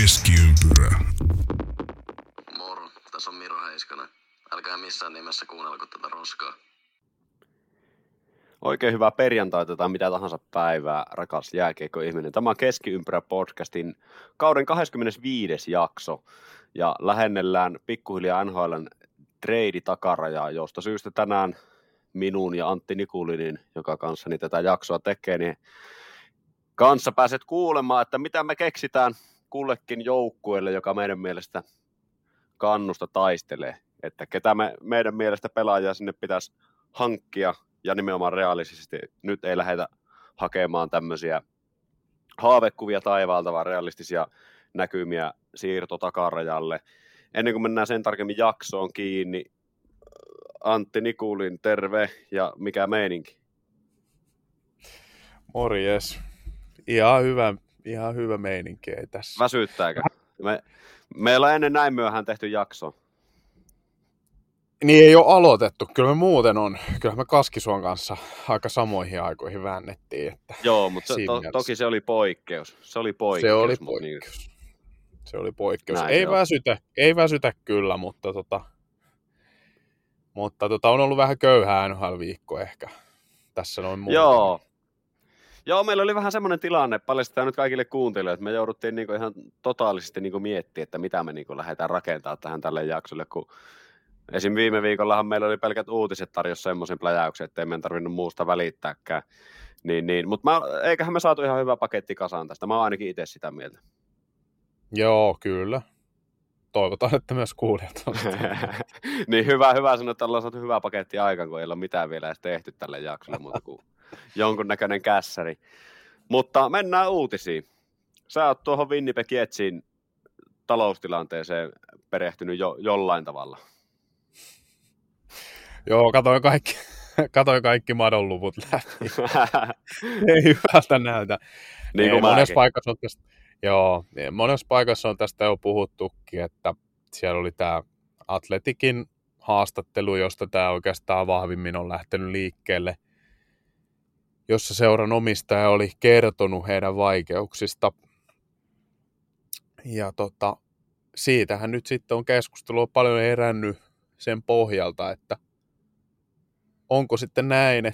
Keskiympyrä. Moro, tässä on Miro Heiskanen. Älkää missään nimessä kuunnelko tätä roskaa. Oikein hyvää perjantaita tai mitä tahansa päivää, rakas jääkiekko-ihminen. Tämä on Keskiympyrä podcastin kauden 25. jakso ja lähennellään pikkuhiljaa NHLn trade takarajaa, josta syystä tänään minun ja Antti Nikulinin, joka kanssani tätä jaksoa tekee, niin kanssa pääset kuulemaan, että mitä me keksitään kullekin joukkueelle, joka meidän mielestä kannusta taistelee. Että ketä me, meidän mielestä pelaajia sinne pitäisi hankkia ja nimenomaan realistisesti. Nyt ei lähdetä hakemaan tämmöisiä haavekuvia taivaalta, vaan realistisia näkymiä siirto takarajalle. Ennen kuin mennään sen tarkemmin jaksoon kiinni, Antti Nikulin, terve ja mikä meininki? Morjes. Ihan hyvä, ihan hyvä meininki ei tässä. Väsyttääkö? Me, meillä on ennen näin myöhään tehty jakso. Niin ei ole aloitettu. Kyllä me muuten on. Kyllä me Kaskisuon kanssa aika samoihin aikoihin väännettiin. Että Joo, mutta se, to, toki se oli poikkeus. Se oli poikkeus. Se oli poikkeus. Se oli poikkeus. Näin ei, väsytä, ei väsytä kyllä, mutta, tota, mutta tota, on ollut vähän köyhää NHL-viikko ehkä tässä noin Niin, muuten. Joo. Joo, meillä oli vähän semmoinen tilanne, paljastetaan nyt kaikille kuuntelijoille, että me jouduttiin niinku ihan totaalisesti niinku miettimään, että mitä me niinku lähdetään rakentamaan tähän tälle jaksolle, kun esim. viime viikollahan meillä oli pelkät uutiset tarjossa semmoisen pläjäyksen, että ei meidän tarvinnut muusta välittääkään. Niin, niin. Mutta eiköhän me saatu ihan hyvä paketti kasaan tästä, mä oon ainakin itse sitä mieltä. Joo, kyllä. Toivotaan, että myös kuulijat on. niin hyvä, hyvä sanoa, että ollaan saatu hyvä paketti aikaan, kun ei ole mitään vielä edes tehty tälle jaksolle, mutta kuin jonkunnäköinen kässäri. Mutta mennään uutisiin. Sä oot tuohon Winnipeg Jetsin taloustilanteeseen perehtynyt jo, jollain tavalla. Joo, katoin kaikki, katoin kaikki madonluvut läpi. ei hyvältä näytä. niin kuin monessa paikassa on tästä, joo, niin monessa paikassa on tästä jo puhuttukin, että siellä oli tämä Atletikin haastattelu, josta tämä oikeastaan vahvimmin on lähtenyt liikkeelle, jossa seuran omistaja oli kertonut heidän vaikeuksista. Ja tota, siitähän nyt sitten on keskustelua paljon herännyt sen pohjalta, että onko sitten näin,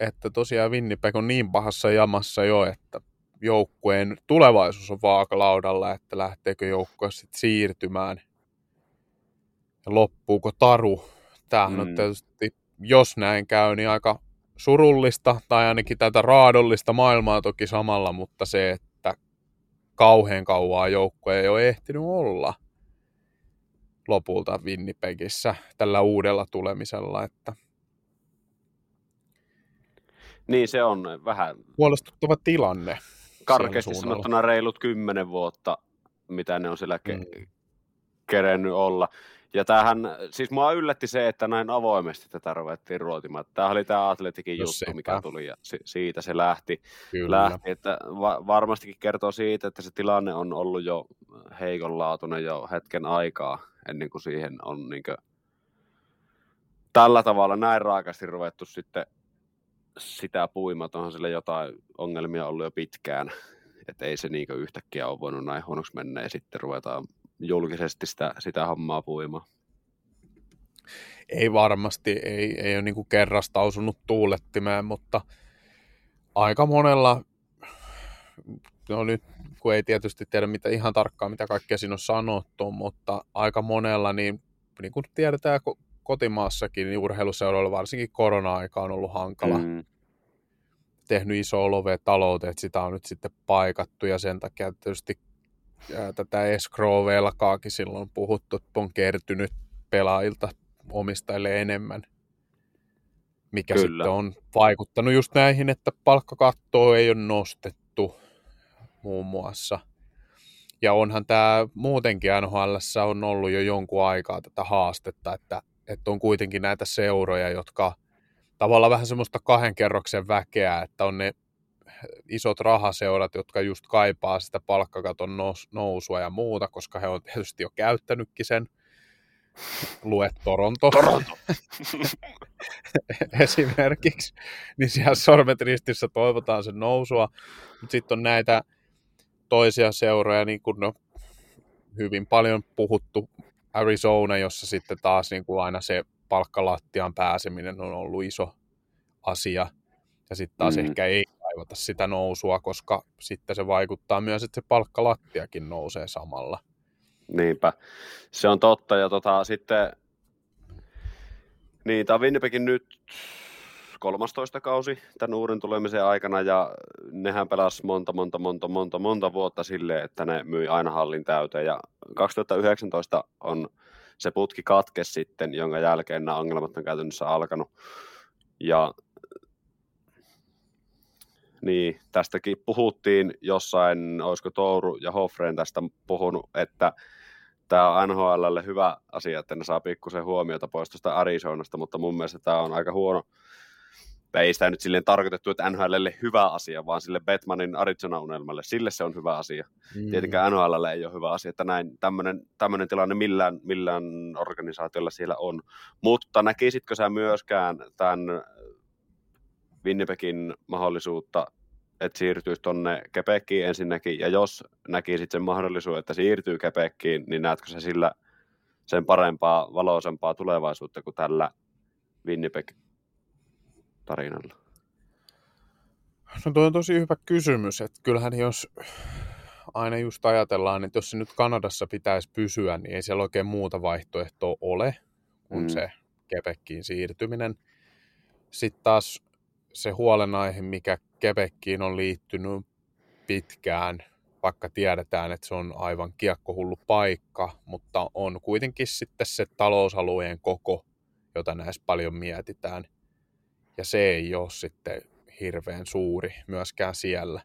että, tosiaan Winnipeg on niin pahassa jamassa jo, että joukkueen tulevaisuus on vaakalaudalla, että lähteekö joukkue sitten siirtymään ja loppuuko taru. Tämähän. Mm. on tietysti, jos näin käy, niin aika surullista tai ainakin tätä raadollista maailmaa toki samalla, mutta se, että kauhean kauaa joukkue ei ole ehtinyt olla lopulta Winnipegissä tällä uudella tulemisella, että Niin se on vähän huolestuttava tilanne. karkeasti sanottuna reilut kymmenen vuotta, mitä ne on siellä ke- Mm. kerennyt olla. Ja tämähän, siis mua yllätti se, että näin avoimesti tätä ruvettiin ruotimaan. Tämä oli tämä Atletikin No juttu, sepä. mikä tuli ja si- siitä se lähti. Kyllä. lähti että va- varmastikin kertoo siitä, että se tilanne on ollut jo heikonlaatuinen jo hetken aikaa, ennen kuin siihen on niinkö tällä tavalla näin raakasti ruvettu sitten sitä puimaan, että onhan sille jotain ongelmia ollut jo pitkään, että ei se niinkö yhtäkkiä ole voinut näin huonoksi mennä ja sitten ruvetaan julkisesti sitä, sitä hommaa puimaan. Ei varmasti, ei, ei ole niin kerrasta osunut tuulettimeen, mutta aika monella, no nyt kun ei tietysti tiedä mitä ihan tarkkaan, mitä kaikkea siinä on sanottu, mutta aika monella, niin, niin kuin tiedetään ko- kotimaassakin, niin urheiluseuroilla varsinkin korona-aika on ollut hankala. Mm. Mm. Tehnyt iso love talouteen, että sitä on nyt sitten paikattu ja sen takia tietysti ää, tätä escrow-velkaakin silloin puhuttu, että on kertynyt pelaajilta omistajille enemmän, mikä Kyllä. sitten on vaikuttanut just näihin, että palkkakattoa ei ole nostettu muun muassa. Ja onhan tämä muutenkin NHL on ollut jo jonkun aikaa tätä haastetta, että, että on kuitenkin näitä seuroja, jotka tavallaan vähän semmoista kahden kerroksen väkeä, että on ne isot rahaseurat, jotka just kaipaa sitä palkkakaton nous- nousua ja muuta, koska he on tietysti jo käyttänytkin sen. Lue Toronto. Toronto! esimerkiksi, niin siellä sormet ristissä toivotaan sen nousua, mutta sitten on näitä toisia seuroja, niin kuin no, hyvin paljon puhuttu Arizona, jossa sitten taas niin kuin aina se palkkalattiaan pääseminen on ollut iso asia. Ja sitten taas mm. ehkä ei kaivata sitä nousua, koska sitten se vaikuttaa myös, että se palkkalattiakin nousee samalla. Niinpä, se on totta. Ja tota, sitten, niin tämä Winnipegin nyt 13 kausi tämän uuden tulemisen aikana ja nehän pelas monta, monta, monta, monta, monta vuotta silleen, että ne myi aina hallin täyteen ja 2019 on se putki katke sitten, jonka jälkeen nämä ongelmat on käytännössä alkanut. Ja niin, tästäkin puhuttiin jossain, olisiko Touru ja Hoffreen tästä puhunut, että tämä on NHLlle hyvä asia, että ne saa pikkusen huomiota pois tuosta Arizonasta, mutta mun mielestä tämä on aika huono, ei sitä nyt silleen tarkoitettu, että NHLlle hyvä asia, vaan sille Batmanin Arizona-unelmalle, sille se on hyvä asia. Mm. Tietenkään NHLlle ei ole hyvä asia, että näin tämmöinen tilanne millään, millään organisaatiolla siellä on. Mutta näkisitkö sä myöskään tämän Winnipegin mahdollisuutta, että siirtyisi tuonne Quebeciin ensinnäkin, ja jos näkisit sen mahdollisuuden, että siirtyy Quebeciin, niin näetkö sä sillä sen parempaa, valoisempaa tulevaisuutta kuin tällä Winnipeg tarinalla? No tuo on tosi hyvä kysymys, että kyllähän jos aina just ajatellaan, että jos se nyt Kanadassa pitäisi pysyä, niin ei siellä oikein muuta vaihtoehtoa ole kuin mm. se Quebeciin siirtyminen. Sitten taas se huolenaihe, mikä Quebeciin on liittynyt pitkään, vaikka tiedetään, että se on aivan kiekkohullu paikka, mutta on kuitenkin sitten se talousalueen koko, jota näissä paljon mietitään – ja se ei ole sitten hirveän suuri myöskään siellä.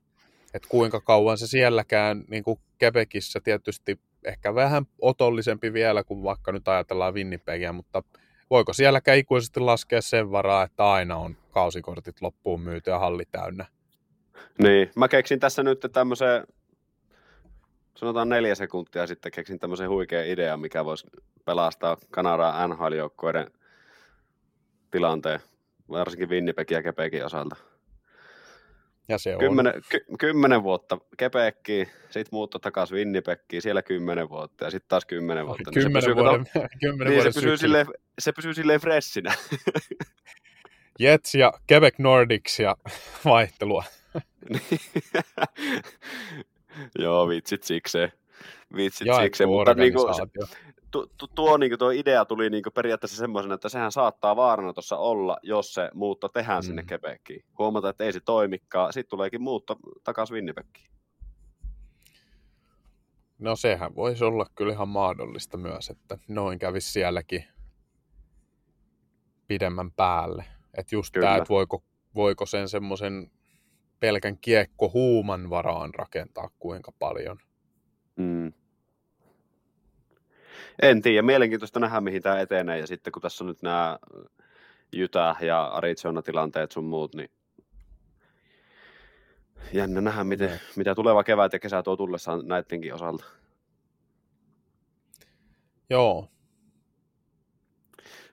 Et kuinka kauan se sielläkään, niin kuin Quebecissä tietysti ehkä vähän otollisempi vielä kuin vaikka nyt ajatellaan Winnipegia, mutta voiko siellä ikuisesti laskea sen varaa, että aina on kausikortit loppuun myyty ja halli täynnä? Niin, mä keksin tässä nyt tämmöisen, sanotaan neljä sekuntia sitten keksin tämmöisen huikean idean, mikä voisi pelastaa Kanadaa NHL-joukkoiden tilanteen varsinkin Winnipegin ja Kepekin osalta. Ja se on. Kymmenen, ky, kymmenen vuotta Kepekkiin, sitten muutto takaisin Winnipegiin, siellä kymmenen vuotta ja sitten taas kymmenen vuotta. Kymmenen niin se vuoden, kato, kymmenen niin se, pysyy silleen, se pysyy silleen freshinä. Jets ja Quebec Nordics ja vaihtelua. Joo, vitsit sikseen. Vitsit sikseen, mutta niinku, tu, tu, tuo, niin kuin, tuo idea tuli niin kuin, periaatteessa semmoisena, että sehän saattaa vaarana tuossa olla, jos se muutto tehdään mm. sinne Quebeciin. Huomata, että ei se toimikaan, sitten tuleekin muutto takaisin Winnipegiin. No sehän voisi olla kyllä ihan mahdollista myös, että noin kävisi sielläkin pidemmän päälle. Että just tämä, että voiko, voiko sen semmoisen pelkän kiekko huuman varaan rakentaa kuinka paljon. Mm. En tiedä, mielenkiintoista nähdä mihin tämä etenee ja sitten kun tässä on nyt nämä Jytä ja Arizona-tilanteet sun muut, niin jännä nähdä, miten, mitä tuleva kevät ja kesä tuo tullessaan näidenkin osalta. Joo.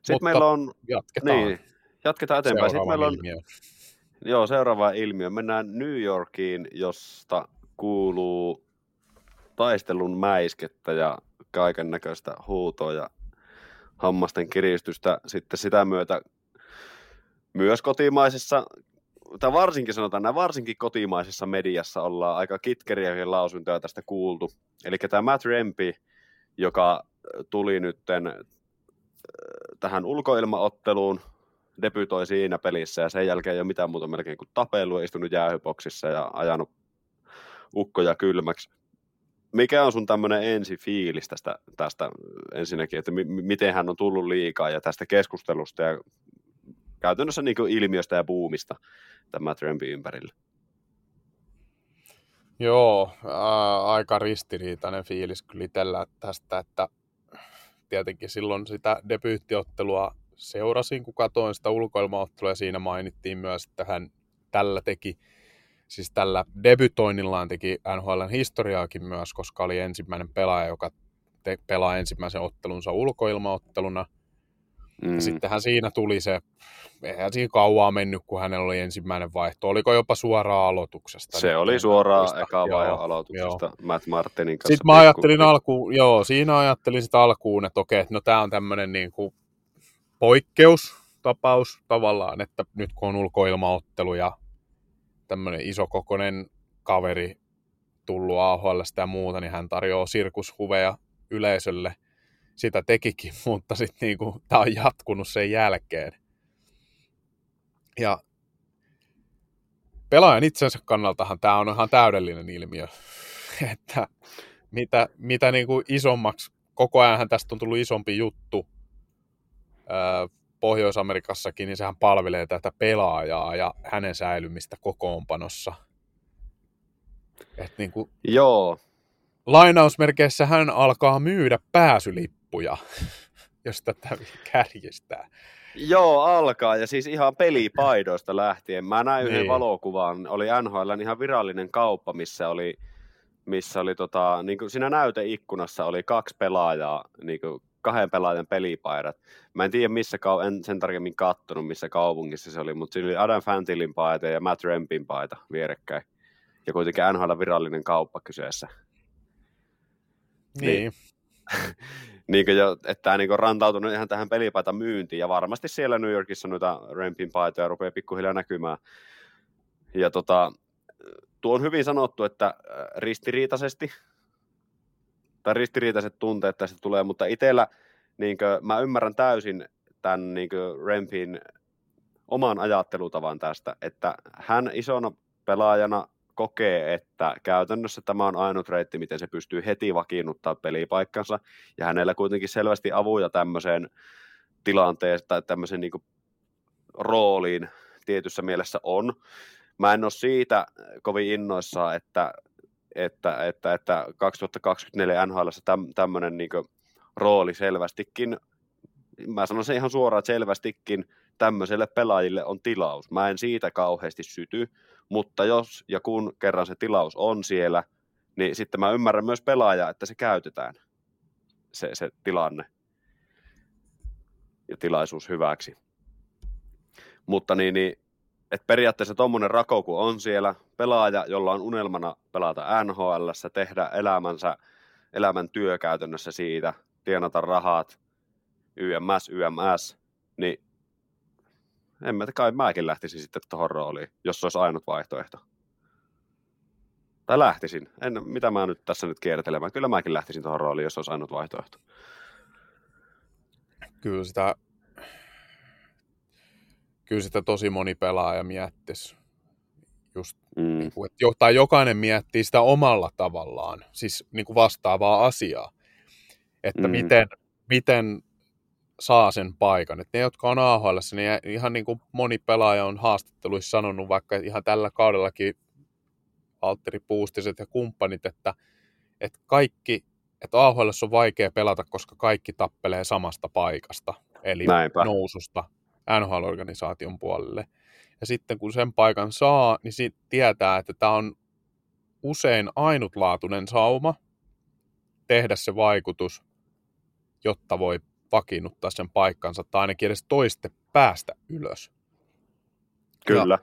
Sitten Mutta meillä on... Jatketaan. Niin, jatketaan eteenpäin. Sitten meillä on, ilmiö. Joo, seuraava ilmiö. Mennään New Yorkiin, josta kuuluu taistelun mäiskettä ja kaiken näköistä huutoa ja hammasten kiristystä sitten sitä myötä myös kotimaisessa, tai varsinkin sanotaan näin, varsinkin kotimaisessa mediassa ollaan aika kitkeriäkin lausuntoja tästä kuultu. Eli tämä Matt Rempi, joka tuli nytten äh, tähän ulkoilmaotteluun, debytoi siinä pelissä ja sen jälkeen ei ole mitään muuta melkein kuin tapellut, istunut jäähyboksissa ja ajanut ukkoja kylmäksi mikä on sun tämmöinen ensi fiilis tästä, tästä ensinnäkin, että mi- miten hän on tullut liikaa ja tästä keskustelusta ja käytännössä niin ilmiöstä ja buumista tämä Trumpin ympärillä? Joo, ää, aika ristiriitainen fiilis kyllä itsellä tästä, että tietenkin silloin sitä debyyttiottelua seurasin, kun katoin sitä ulkoilmaottelua ja siinä mainittiin myös, että hän tällä teki siis tällä debytoinnillaan teki NHLn historiaakin myös, koska oli ensimmäinen pelaaja, joka te- pelaa ensimmäisen ottelunsa ulkoilmaotteluna. Mm. Ja sittenhän siinä tuli se, eihän siinä kauaa mennyt, kun hänellä oli ensimmäinen vaihto. Oliko jopa suoraan aloituksesta? Se oli suoraan eka vaihe aloituksesta joo. Matt Martinin kanssa. Sitten mä ajattelin alkuun, joo, siinä ajattelin sitä alkuun, että okei, no tämä on tämmöinen niin kuin poikkeustapaus tavallaan, että nyt kun on ulkoilmaottelu ja tämmöinen isokokoinen kaveri tullut AHL ja muuta, niin hän tarjoaa sirkushuveja yleisölle. Sitä tekikin, mutta sitten niinku, tämä on jatkunut sen jälkeen. Ja pelaajan itsensä kannaltahan tämä on ihan täydellinen ilmiö, että mitä, mitä niinku isommaksi, koko ajan tästä on tullut isompi juttu Pohjois-Amerikassakin, niin sehän palvelee tätä pelaajaa ja hänen säilymistä kokoonpanossa – et niin kuin, Joo. Lainausmerkeissä hän alkaa myydä pääsylippuja, jos tätä kärjistää. Joo, alkaa. Ja siis ihan pelipaidoista lähtien. Mä näin yhden niin. valokuvan. Oli NHL ihan virallinen kauppa, missä oli, missä oli tota, niin kuin siinä näyteikkunassa oli kaksi pelaajaa, niin kuin kahden pelaajan pelipaidat. Mä en tiedä, missä kau- en sen tarkemmin kattonut, missä kaupungissa se oli, mutta siinä oli Adam Fantilin paita ja Matt Rempin paita vierekkäin ja kuitenkin NHL virallinen kauppa kyseessä. Niin. niin, niin jo, että tämä niin rantautunut ihan tähän pelipaita myyntiin, ja varmasti siellä New Yorkissa noita Rampin paitoja rupeaa pikkuhiljaa näkymään. Ja tota, tuo on hyvin sanottu, että äh, ristiriitaisesti, tai ristiriitaiset tunteet tästä tulee, mutta itsellä niin kuin, mä ymmärrän täysin tämän niin Rampin oman ajattelutavan tästä, että hän isona pelaajana kokee, että käytännössä tämä on ainut reitti, miten se pystyy heti vakiinnuttaa pelipaikkansa, ja hänellä kuitenkin selvästi avuja tämmöiseen tilanteeseen tai tämmöiseen niin rooliin tietyssä mielessä on. Mä en ole siitä kovin innoissaan, että, että, että, että 2024 NHL täm, tämmöinen niin rooli selvästikin, mä sanon sen ihan suoraan, että selvästikin tämmöiselle pelaajille on tilaus. Mä en siitä kauheasti syty, mutta jos ja kun kerran se tilaus on siellä, niin sitten mä ymmärrän myös pelaajaa, että se käytetään, se, se tilanne ja tilaisuus hyväksi. Mutta niin, niin että periaatteessa tuommoinen rako, kun on siellä, pelaaja, jolla on unelmana pelata NHL, tehdä elämänsä, elämän työ käytännössä siitä, tienata rahat, YMS, YMS, niin en mä kai mäkin lähtisin sitten tuohon rooliin, jos se olisi ainut vaihtoehto. Tai lähtisin. En, mitä mä nyt tässä nyt kiertelemään. Kyllä mäkin lähtisin tuohon rooliin, jos olisi ainut vaihtoehto. Kyllä sitä, kyllä sitä tosi moni pelaaja miettisi. Just, mm. niin kuin, että tai jokainen miettii sitä omalla tavallaan, siis niin kuin vastaavaa asiaa. Että mm. miten, miten saa sen paikan. Et ne, jotka on AHL, niin ihan niin kuin moni pelaaja on haastatteluissa sanonut, vaikka ihan tällä kaudellakin Alteri Puustiset ja kumppanit, että, että kaikki, että AHL on vaikea pelata, koska kaikki tappelee samasta paikasta, eli Näinpä. noususta NHL-organisaation puolelle. Ja sitten kun sen paikan saa, niin sit tietää, että tämä on usein ainutlaatuinen sauma tehdä se vaikutus, jotta voi vakiinnuttaa sen paikkansa tai ainakin edes toiste päästä ylös. Kyllä. Ja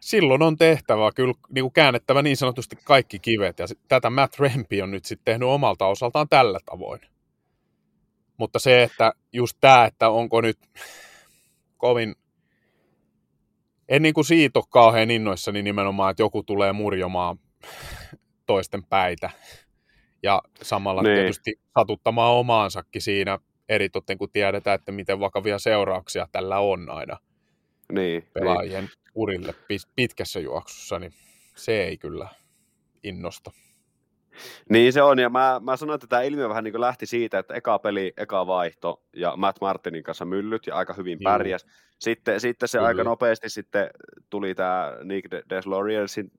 silloin on tehtävä kyllä niin kuin käännettävä niin sanotusti kaikki kivet, ja tätä Matt Rempi on nyt sitten tehnyt omalta osaltaan tällä tavoin. Mutta se, että just tämä, että onko nyt kovin, en niin kuin siitä ole kauhean innoissani nimenomaan, että joku tulee murjomaan toisten päitä ja samalla niin. tietysti satuttamaan omaansakin siinä eritoten kun tiedetään, että miten vakavia seurauksia tällä on aina niin, pelaajien niin. urille pitkässä juoksussa, niin se ei kyllä innosta. Niin se on, ja mä, mä sanoin, että tämä ilmiö vähän niin lähti siitä, että eka peli, eka vaihto, ja Matt Martinin kanssa myllyt, ja aika hyvin pärjäs. Sitten, sitten se Kyllä. aika nopeasti sitten tuli tämä Nick Desloriensin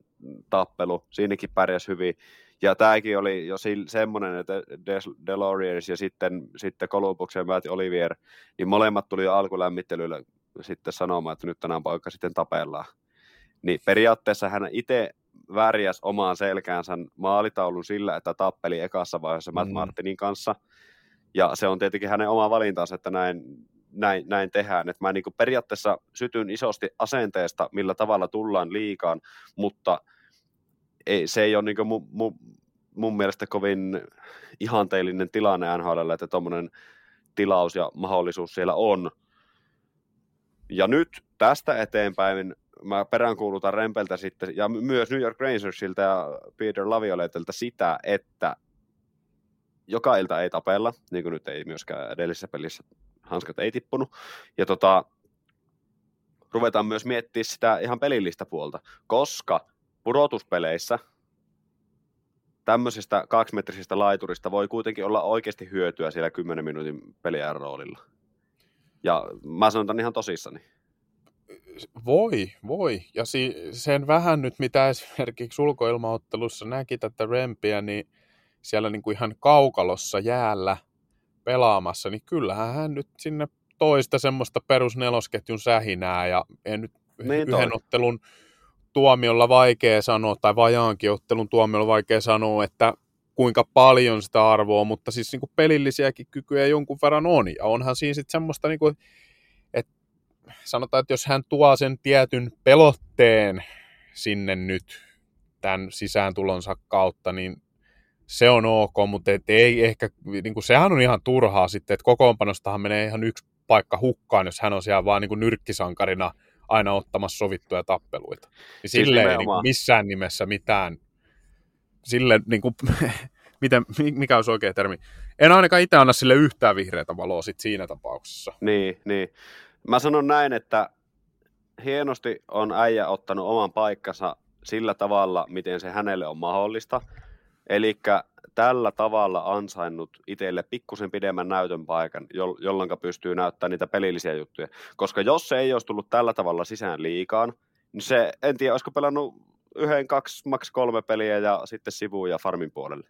tappelu, siinäkin pärjäs hyvin. Ja tämäkin oli jo semmoinen, että Deloriers ja sitten, sitten Columbus ja Matt Olivier, niin molemmat tuli jo alkulämmittelyllä sitten sanomaan, että nyt tänään poika sitten tapellaan. Niin periaatteessa hän itse värjäs omaan selkäänsä maalitaulun sillä, että tappeli ekassa vaiheessa Matt mm. Martinin kanssa. Ja se on tietenkin hänen oma valintansa, että näin, näin, näin tehdään. Et mä niin periaatteessa sytyn isosti asenteesta, millä tavalla tullaan liikaan, mutta ei, se ei ole niin mun, mun, mun mielestä kovin ihanteellinen tilanne NHL, että tuommoinen tilaus ja mahdollisuus siellä on. Ja nyt tästä eteenpäin mä peräänkuulutan Rempeltä sitten, ja myös New York Rangersilta ja Peter Lavioletelta sitä, että joka ilta ei tapella, niin kuin nyt ei myöskään edellisessä pelissä hanskat ei tippunut. Ja tota, ruvetaan myös miettimään sitä ihan pelillistä puolta, koska pudotuspeleissä tämmöisestä kaksimetrisestä laiturista voi kuitenkin olla oikeasti hyötyä siellä 10 minuutin peliajan roolilla. Ja mä sanon tämän ihan tosissani. Voi, voi. Ja si- sen vähän nyt, mitä esimerkiksi ulkoilmaottelussa näki tätä rempiä, niin siellä niin kuin ihan kaukalossa jäällä pelaamassa, niin kyllähän hän nyt sinne toista semmoista perusnelosketjun sähinää ja en nyt niin yhden toi. ottelun tuomiolla vaikea sanoa, tai vajaankin ottelun tuomiolla vaikea sanoa, että kuinka paljon sitä arvoa, mutta siis niin kuin pelillisiäkin kykyjä jonkun verran on. Ja onhan siinä sitten semmoista, niin kuin, että sanotaan, että jos hän tuo sen tietyn pelotteen sinne nyt tämän sisääntulonsa kautta, niin se on ok, mutta et ei ehkä, niin kuin sehän on ihan turhaa sitten, että kokoonpanostahan menee ihan yksi paikka hukkaan, jos hän on siellä vaan niin kuin nyrkkisankarina aina ottamassa sovittuja tappeluita. Niin siis sille ei niin kuin missään nimessä mitään, sille niin kuin, miten, mikä olisi oikea termi. En ainakaan itse anna sille yhtään vihreätä valoa sit siinä tapauksessa. Niin, niin. Mä sanon näin, että hienosti on äijä ottanut oman paikkansa sillä tavalla, miten se hänelle on mahdollista – Eli tällä tavalla ansainnut itselle pikkusen pidemmän näytön paikan, jolloin pystyy näyttämään niitä pelillisiä juttuja. Koska jos se ei olisi tullut tällä tavalla sisään liikaan, niin se, en tiedä, olisiko pelannut yhden, kaksi, maks kolme peliä ja sitten sivuun ja farmin puolelle.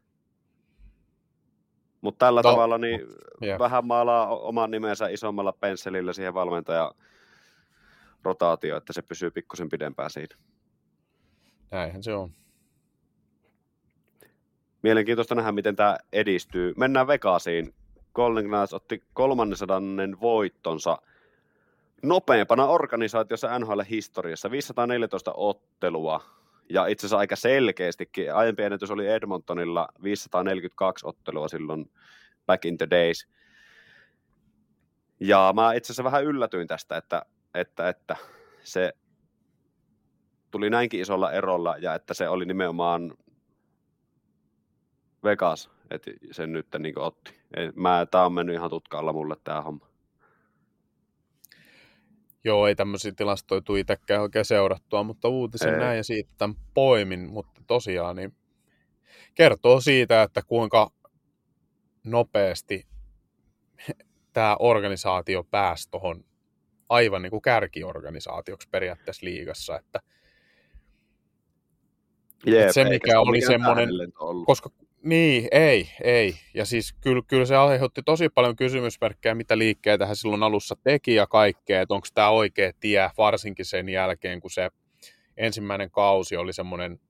Mutta tällä no, tavalla niin yeah. vähän maalaa oman nimensä isommalla pensselillä siihen valmentaja rotaatio, että se pysyy pikkusen pidempään siinä. Näinhän se on mielenkiintoista nähdä, miten tämä edistyy. Mennään Vegasiin. Golden Knights otti 300 voittonsa nopeimpana organisaatiossa NHL-historiassa. 514 ottelua ja itse asiassa aika selkeästikin. Aiempi ennätys oli Edmontonilla 542 ottelua silloin back in the days. Ja mä itse asiassa vähän yllätyin tästä, että, että, että se tuli näinkin isolla erolla ja että se oli nimenomaan Vegas, että sen nyt niin otti. Mä, on mennyt ihan tutkaalla mulle tämä homma. Joo, ei tämmöisiä tilastoja tule itsekään oikein seurattua, mutta uutisen ei. näin ja siitä tämän poimin, mutta tosiaan niin kertoo siitä, että kuinka nopeasti tämä organisaatio pääsi tuohon aivan niin kuin kärkiorganisaatioksi periaatteessa liigassa, että, Jeep, että se mikä oli semmoinen, koska niin, ei, ei. Ja siis kyllä, kyllä se aiheutti tosi paljon kysymysmerkkejä, mitä liikkeitä hän silloin alussa teki ja kaikkea, että onko tämä oikea tie, varsinkin sen jälkeen, kun se ensimmäinen kausi oli semmoinen,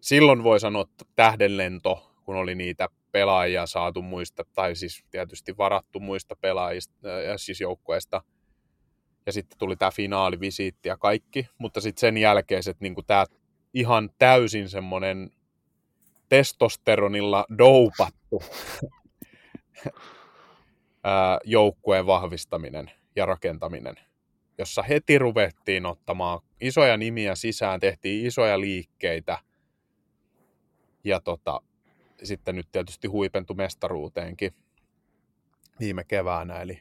silloin voi sanoa että tähdenlento, kun oli niitä pelaajia saatu muista, tai siis tietysti varattu muista pelaajista, ja siis joukkueesta, ja sitten tuli tämä finaalivisiitti ja kaikki, mutta sitten sen jälkeen, että niinku tämä ihan täysin semmoinen testosteronilla doupattu joukkueen vahvistaminen ja rakentaminen, jossa heti ruvettiin ottamaan isoja nimiä sisään, tehtiin isoja liikkeitä ja tota, sitten nyt tietysti huipentui mestaruuteenkin viime keväänä, eli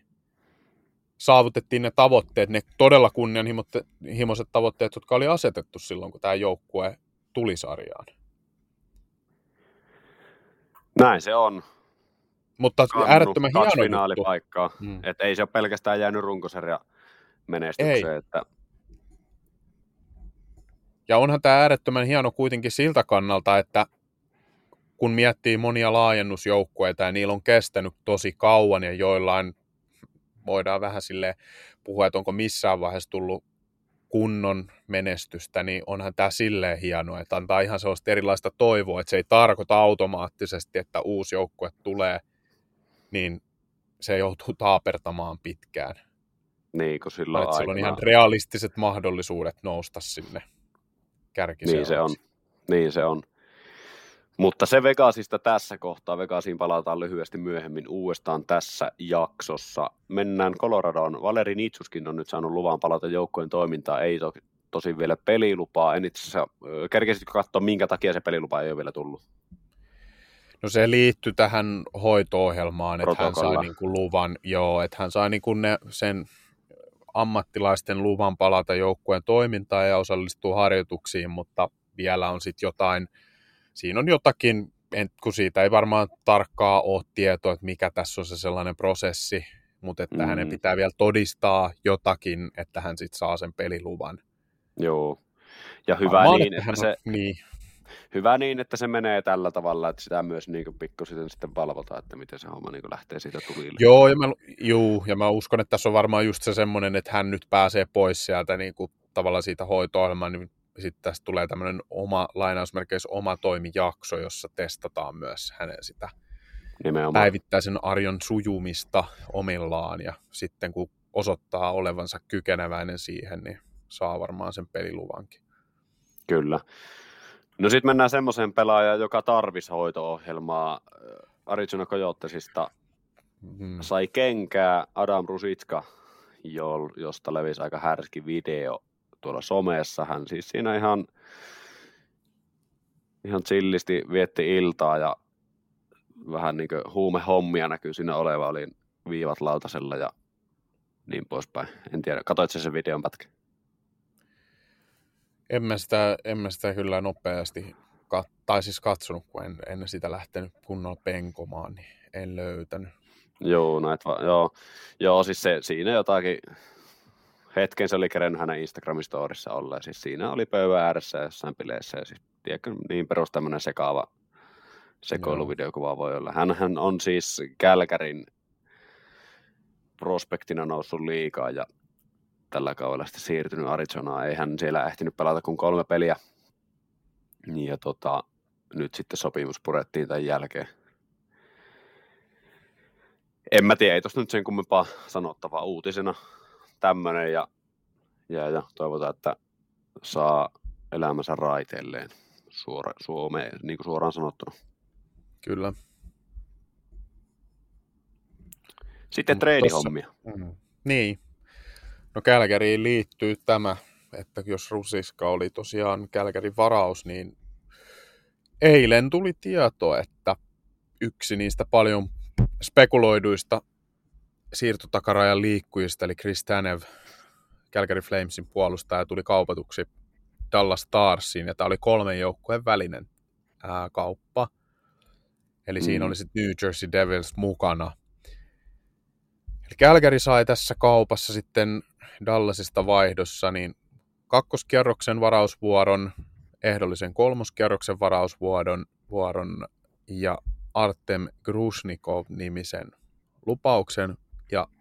saavutettiin ne tavoitteet, ne todella kunnianhimoiset tavoitteet, jotka oli asetettu silloin, kun tämä joukkue tuli sarjaan. Näin se on. Mutta Kannu, äärettömän hieno finaalipaikkaa. Mm. Et ei se ole pelkästään jäänyt runkosarja menestykseen. Ei. Että... Ja onhan tämä äärettömän hieno kuitenkin siltä kannalta, että kun miettii monia laajennusjoukkueita ja niillä on kestänyt tosi kauan ja joillain voidaan vähän sille puhua, että onko missään vaiheessa tullut kunnon menestystä, niin onhan tämä silleen hienoa, että antaa ihan sellaista erilaista toivoa, että se ei tarkoita automaattisesti, että uusi joukkue tulee, niin se joutuu taapertamaan pitkään. Niin, kun silloin Että sillä on ihan realistiset mahdollisuudet nousta sinne kärkiseuduksi. Niin se on. Niin se on. Mutta se Vegasista tässä kohtaa. Vegasiin palataan lyhyesti myöhemmin uudestaan tässä jaksossa. Mennään Coloradoon. Valeri Nitsuskin on nyt saanut luvan palata joukkojen toimintaan. Ei to, tosin vielä pelilupaa. En itse asiassa, kerkesitkö katsoa, minkä takia se pelilupa ei ole vielä tullut? No se liittyy tähän hoito-ohjelmaan, että hän sai niin kuin luvan, joo, että hän sai niin kuin ne, sen ammattilaisten luvan palata joukkueen toimintaan ja osallistua harjoituksiin, mutta vielä on sitten jotain, siinä on jotakin, en, kun siitä ei varmaan tarkkaa ole tietoa, että mikä tässä on se sellainen prosessi, mutta että mm. hänen pitää vielä todistaa jotakin, että hän sitten saa sen peliluvan. Joo. Ja hyvä Varmaan, niin, että, että se, on, niin. hyvä niin, että se menee tällä tavalla, että sitä myös niin pikkusen sitten valvotaan, että miten se homma niin lähtee siitä tulille. Joo, ja mä, juu, ja mä uskon, että tässä on varmaan just se semmoinen, että hän nyt pääsee pois sieltä niin kuin, tavallaan siitä hoito niin sitten tästä tulee tämmöinen oma, lainausmerkeissä oma toimijakso, jossa testataan myös hänen sitä Nimenomaan. päivittäisen arjon sujumista omillaan, ja sitten kun osoittaa olevansa kykeneväinen siihen, niin saa varmaan sen peliluvankin. Kyllä. No sitten mennään semmoiseen pelaajaan, joka tarvisi hoito-ohjelmaa. Arizona Coyotesista mm. sai kenkää Adam Rusitska, josta levisi aika härski video tuolla somessa. Hän siis siinä ihan, ihan chillisti vietti iltaa ja vähän niin kuin huumehommia näkyy siinä oleva. Oli viivat lautasella ja niin poispäin. En tiedä, katoitko sen videon pätkä? En mä sitä, en mä sitä kyllä nopeasti, kat, tai siis katsonut, kun en, en sitä lähtenyt kunnolla penkomaan, niin en löytänyt. Joo, näet va- joo. joo, siis se, siinä jotakin, hetken se oli kerennyt hänen Instagramin storissa olleen, siis siinä oli pöydän ääressä jossain bileissä, ja siis, tiedätkö, niin perus tämmöinen sekaava sekoiluvideokuva voi olla. Hänhän on siis Kälkärin prospektina noussut liikaa, ja tällä kaudella sitten siirtynyt Arizonaan. Ei hän siellä ehtinyt pelata kuin kolme peliä. Ja tota, nyt sitten sopimus purettiin tämän jälkeen. En mä tiedä, ei tuossa nyt sen kummempaa sanottavaa uutisena tämmöinen ja, ja, ja toivotaan, että saa elämänsä raiteilleen suora, Suomeen, niin kuin suoraan sanottuna. Kyllä. Sitten treidihommia. Mm. Niin, No Kälkäriin liittyy tämä, että jos Rusiska oli tosiaan Kälkärin varaus, niin eilen tuli tieto, että yksi niistä paljon spekuloiduista siirtotakarajan liikkujista, eli Chris Tanev, Calgary Flamesin puolustaja, tuli kaupatuksi Dallas Starsiin, ja tämä oli kolmen joukkueen välinen ää, kauppa. Eli mm. siinä oli sitten New Jersey Devils mukana. Eli Calgary sai tässä kaupassa sitten Dallasista vaihdossa, niin kakkoskierroksen varausvuoron, ehdollisen kolmoskierroksen varausvuoron vuoron ja Artem Grusnikov-nimisen lupauksen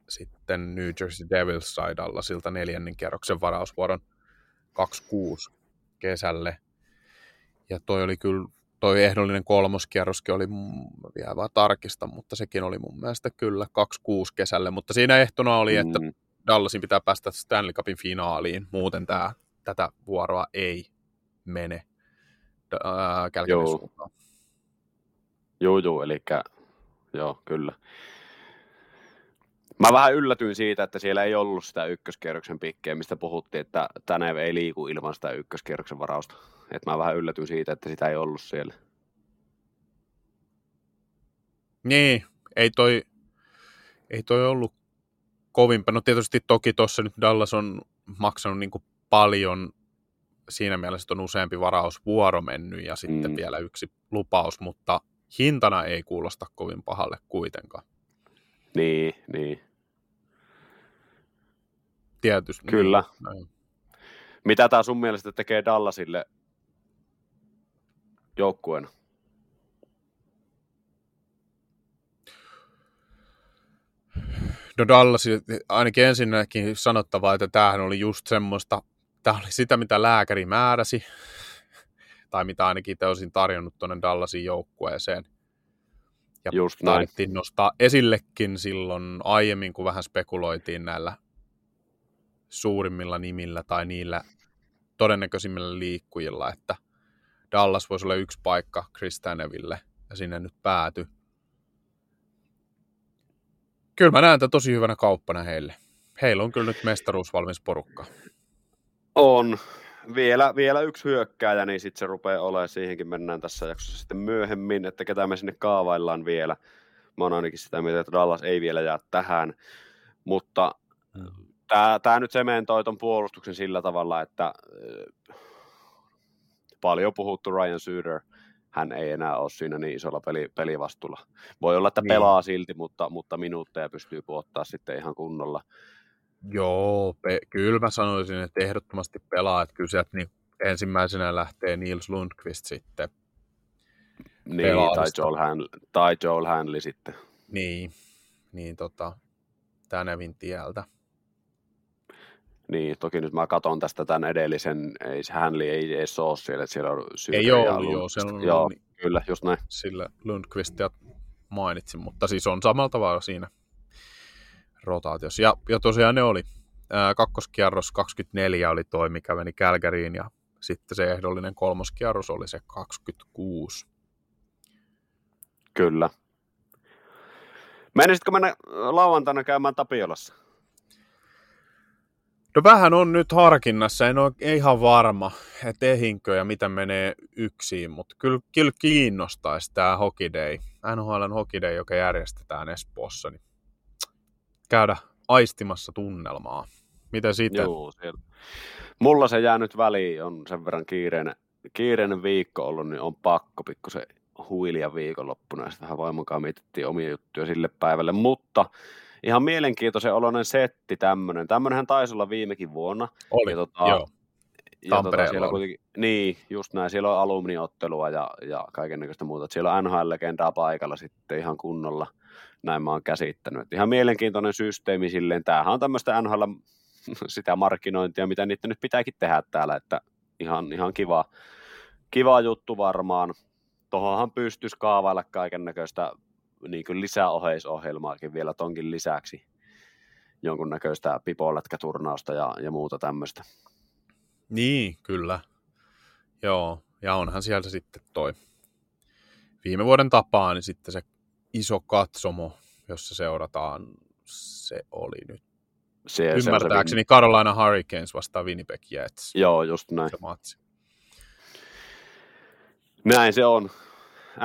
sitten New Jersey Devils sai Dallasilta neljännen kierroksen varausvuoron 26 kesälle. Ja toi oli kyllä, toi ehdollinen kolmoskierroskin oli, vielä vaan tarkista, mutta sekin oli mun mielestä kyllä 26 kesälle, mutta siinä ehtona oli, mm. että Dallasin pitää päästä Stanley Cupin finaaliin, muuten tää, tätä vuoroa ei mene äh, joo. suuntaan. Joo, joo, eli joo, kyllä. Mä vähän yllätyin siitä, että siellä ei ollut sitä ykköskierroksen pikkeä, mistä puhuttiin, että tänään ei liiku ilman sitä ykköskierroksen varausta. Et mä vähän yllätyin siitä, että sitä ei ollut siellä. Niin, ei toi, ei toi ollut kovimpaa. No tietysti toki tuossa nyt Dallas on maksanut niin paljon siinä mielessä, että on useampi varausvuoro mennyt ja sitten mm. vielä yksi lupaus, mutta hintana ei kuulosta kovin pahalle kuitenkaan. Niin, niin. Tietysti. Kyllä. Niin. Mitä tämä sun mielestä tekee Dallasille joukkueena? No Dallas, ainakin ensinnäkin sanottavaa, että tämähän oli just semmoista, tämä oli sitä, mitä lääkäri määräsi, tai mitä ainakin te olisin tarjonnut tuonne Dallasin joukkueeseen. Ja Just taidettiin nostaa esillekin silloin aiemmin, kun vähän spekuloitiin näillä suurimmilla nimillä tai niillä todennäköisimmillä liikkujilla, että Dallas voisi olla yksi paikka Chris Taneville, ja sinne nyt pääty. Kyllä mä näen tämän tosi hyvänä kauppana heille. Heillä on kyllä nyt mestaruusvalmis porukka. On. Vielä, vielä yksi hyökkääjä, niin sitten se rupeaa olemaan, siihenkin mennään tässä jaksossa sitten myöhemmin, että ketä me sinne kaavaillaan vielä. Mä oon ainakin sitä mieltä, että Dallas ei vielä jää tähän, mutta tämä, tämä nyt sementoi ton puolustuksen sillä tavalla, että äh, paljon puhuttu Ryan Suter, hän ei enää ole siinä niin isolla peli, pelivastuulla. Voi olla, että Niin. pelaa silti, mutta, mutta minuutteja pystyy puottaa sitten ihan kunnolla. Joo, pe- kyllä mä sanoisin, että ehdottomasti pelaa, että kyllä sieltä niin ensimmäisenä lähtee Niels Lundqvist sitten. Niin, tai. Joel, Hanley, tai Joel Hanley sitten. Niin, niin tota, Tänevin tieltä. Niin, toki nyt mä katson tästä tämän edellisen, ei se Hanley ei edes ole siellä, että siellä on Ei ole ollut, joo, se on Joo, niin, kyllä, just näin. sillä Lundqvistia mainitsin, mutta siis on samalla tavalla siinä rotaatiossa. Ja, ja tosiaan ne oli. Ää, kakkoskierros 24 oli toi, mikä meni Kälkäriin, ja sitten se ehdollinen kolmoskierros oli se 26. Kyllä. Menisitkö mennä lauantaina käymään Tapiolassa? No vähän on nyt harkinnassa, en ole ihan varma, että ehinkö ja mitä menee yksin, mutta kyllä, kyllä kiinnostaisi tämä NHLn Hockey Day, joka järjestetään Espoossa, niin käydä aistimassa tunnelmaa. Miten sitten? Joo, siellä. Mulla se jää nyt väliin, on sen verran kiireinen, kiireinen viikko ollut, niin on pakko pikkusen huilia viikonloppuna, ja sitten vähän vaimokaan mietittiin omia juttuja sille päivälle, mutta ihan mielenkiintoisen oloinen setti tämmöinen. Tämmöinenhän taisi olla viimekin vuonna. Oli, Ja tota, joo. ja tota, siellä kuitenkin, niin, just näin, siellä on alumniottelua ja, ja kaiken näköistä muuta. Et Siellä on NHL-legendaa paikalla sitten ihan kunnolla, näin mä oon käsittänyt. Et ihan mielenkiintoinen systeemi silleen, tämähän on tämmöistä NHL sitä markkinointia, mitä niitä nyt pitääkin tehdä täällä, että ihan, ihan kiva, kiva juttu varmaan. Tuohonhan pystyisi kaavailla kaiken näköistä niin kuin lisäoheisohjelmaakin vielä tonkin lisäksi jonkunnäköistä pipolätkäturnausta ja, ja muuta tämmöistä. Niin, kyllä. Joo, ja onhan siellä sitten toi viime vuoden tapaan, niin sitten se iso katsomo, jossa seurataan, se oli nyt Se, se on se ymmärtääkseni Carolina Hurricanes vastaan Winnipeg Jets. Joo, just näin. Se matsi. Näin se on.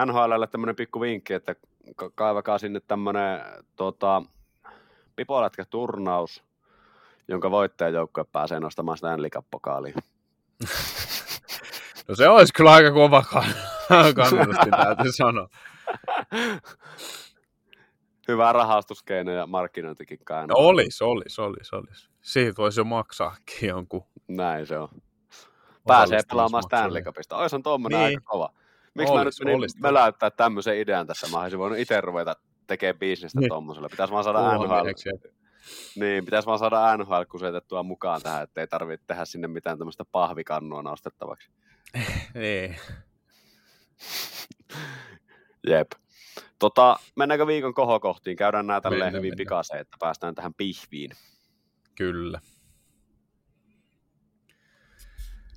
NHLlle tämmöinen pikku vinkki, että ka- kaivakaa sinne tämmöinen tota, pipolätkä-turnaus, jonka voittajajoukkue pääsee nostamaan Stanley Cup-pokaaliin. No se olisi kyllä aika kova kann- kannustin, täytyy sanoa. Hyvä rahastuskeino ja markkinointikin kai. No olisi, olisi, olisi, olisi. Siitä voisi jo maksaakin jonkun. Näin se on. Pääsee pelaamaan. Stanley Cupista. Oishan tuommoinen Niin. aika kova. Miksi mä nyt menin möläyttää tämmöisen idean tässä? Mä olisin voinut itse ruveta tekemään bisnestä Niin. tuommoisella. Pitäisi vaan saada NHL, Huomioeksi. niin, pitäisi vaan saada NHL kusetettua mukaan tähän, ettei tarvitse tehdä sinne mitään tämmöistä pahvikannua nostettavaksi. Niin. Jep. Tota, mennäänkö viikon kohokohtiin? Käydään nämä tälleen Mennään, hyvin mennään. pikaiseen, että päästään tähän pihviin. Kyllä.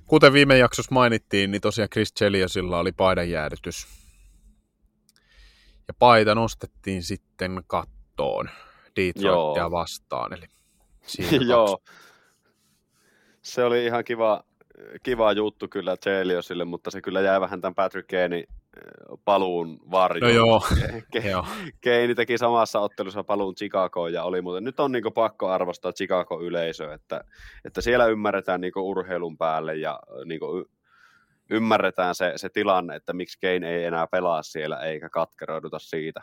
Kuten viime jaksossa mainittiin, niin tosiaan Chris Cheliosilla oli paidan jäädytys. Ja paita nostettiin sitten kattoon Detroitia Joo. vastaan. Eli siinä Joo. Se oli ihan kiva, kiva juttu kyllä Cheliosille, mutta se kyllä jäi vähän tämän Patrick Kanein paluun varjoon. No joo. Ke- Joo. Keini teki samassa ottelussa paluun Chicagoon ja oli muuten, nyt on niinku pakko arvostaa Chicago-yleisöä, että, että siellä ymmärretään niinku urheilun päälle ja niinku y- ymmärretään se, se tilanne, että miksi Kane ei enää pelaa siellä eikä katkeroiduta siitä,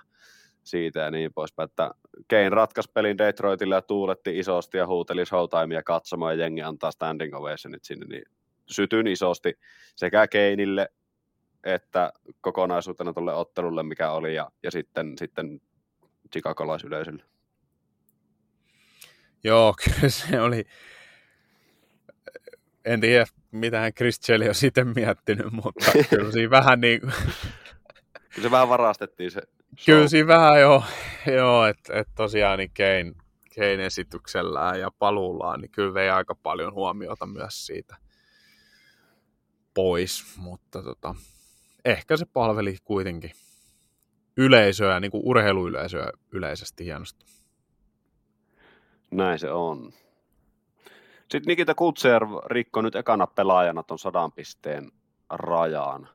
siitä ja niin poispäin. Että Kane ratkaisi pelin Detroitille ja tuuletti isosti ja huuteli showtimea katsomaan ja jengi antaa standing ovationit sinne, niin sytyn isosti sekä Keinille että kokonaisuutena tuolle ottelulle, mikä oli, ja, ja sitten, sitten chicagolaisyleisölle. Joo, kyllä se oli. En tiedä, mitä hän Chris Cheli on sitten miettinyt, mutta kyllä siinä vähän niin kuin, Kyllä se vähän varastettiin se Kyllä siinä vähän joo, joo että et tosiaan niin Kane, Kane esityksellään ja paluullaan, niin kyllä vei aika paljon huomiota myös siitä pois, mutta tota, ehkä se palveli kuitenkin yleisöä, niin kuin urheiluyleisöä yleisesti hienosti. Näin se on. Sitten Nikita Kutser rikkoi nyt ekana pelaajana ton sadan pisteen rajaan.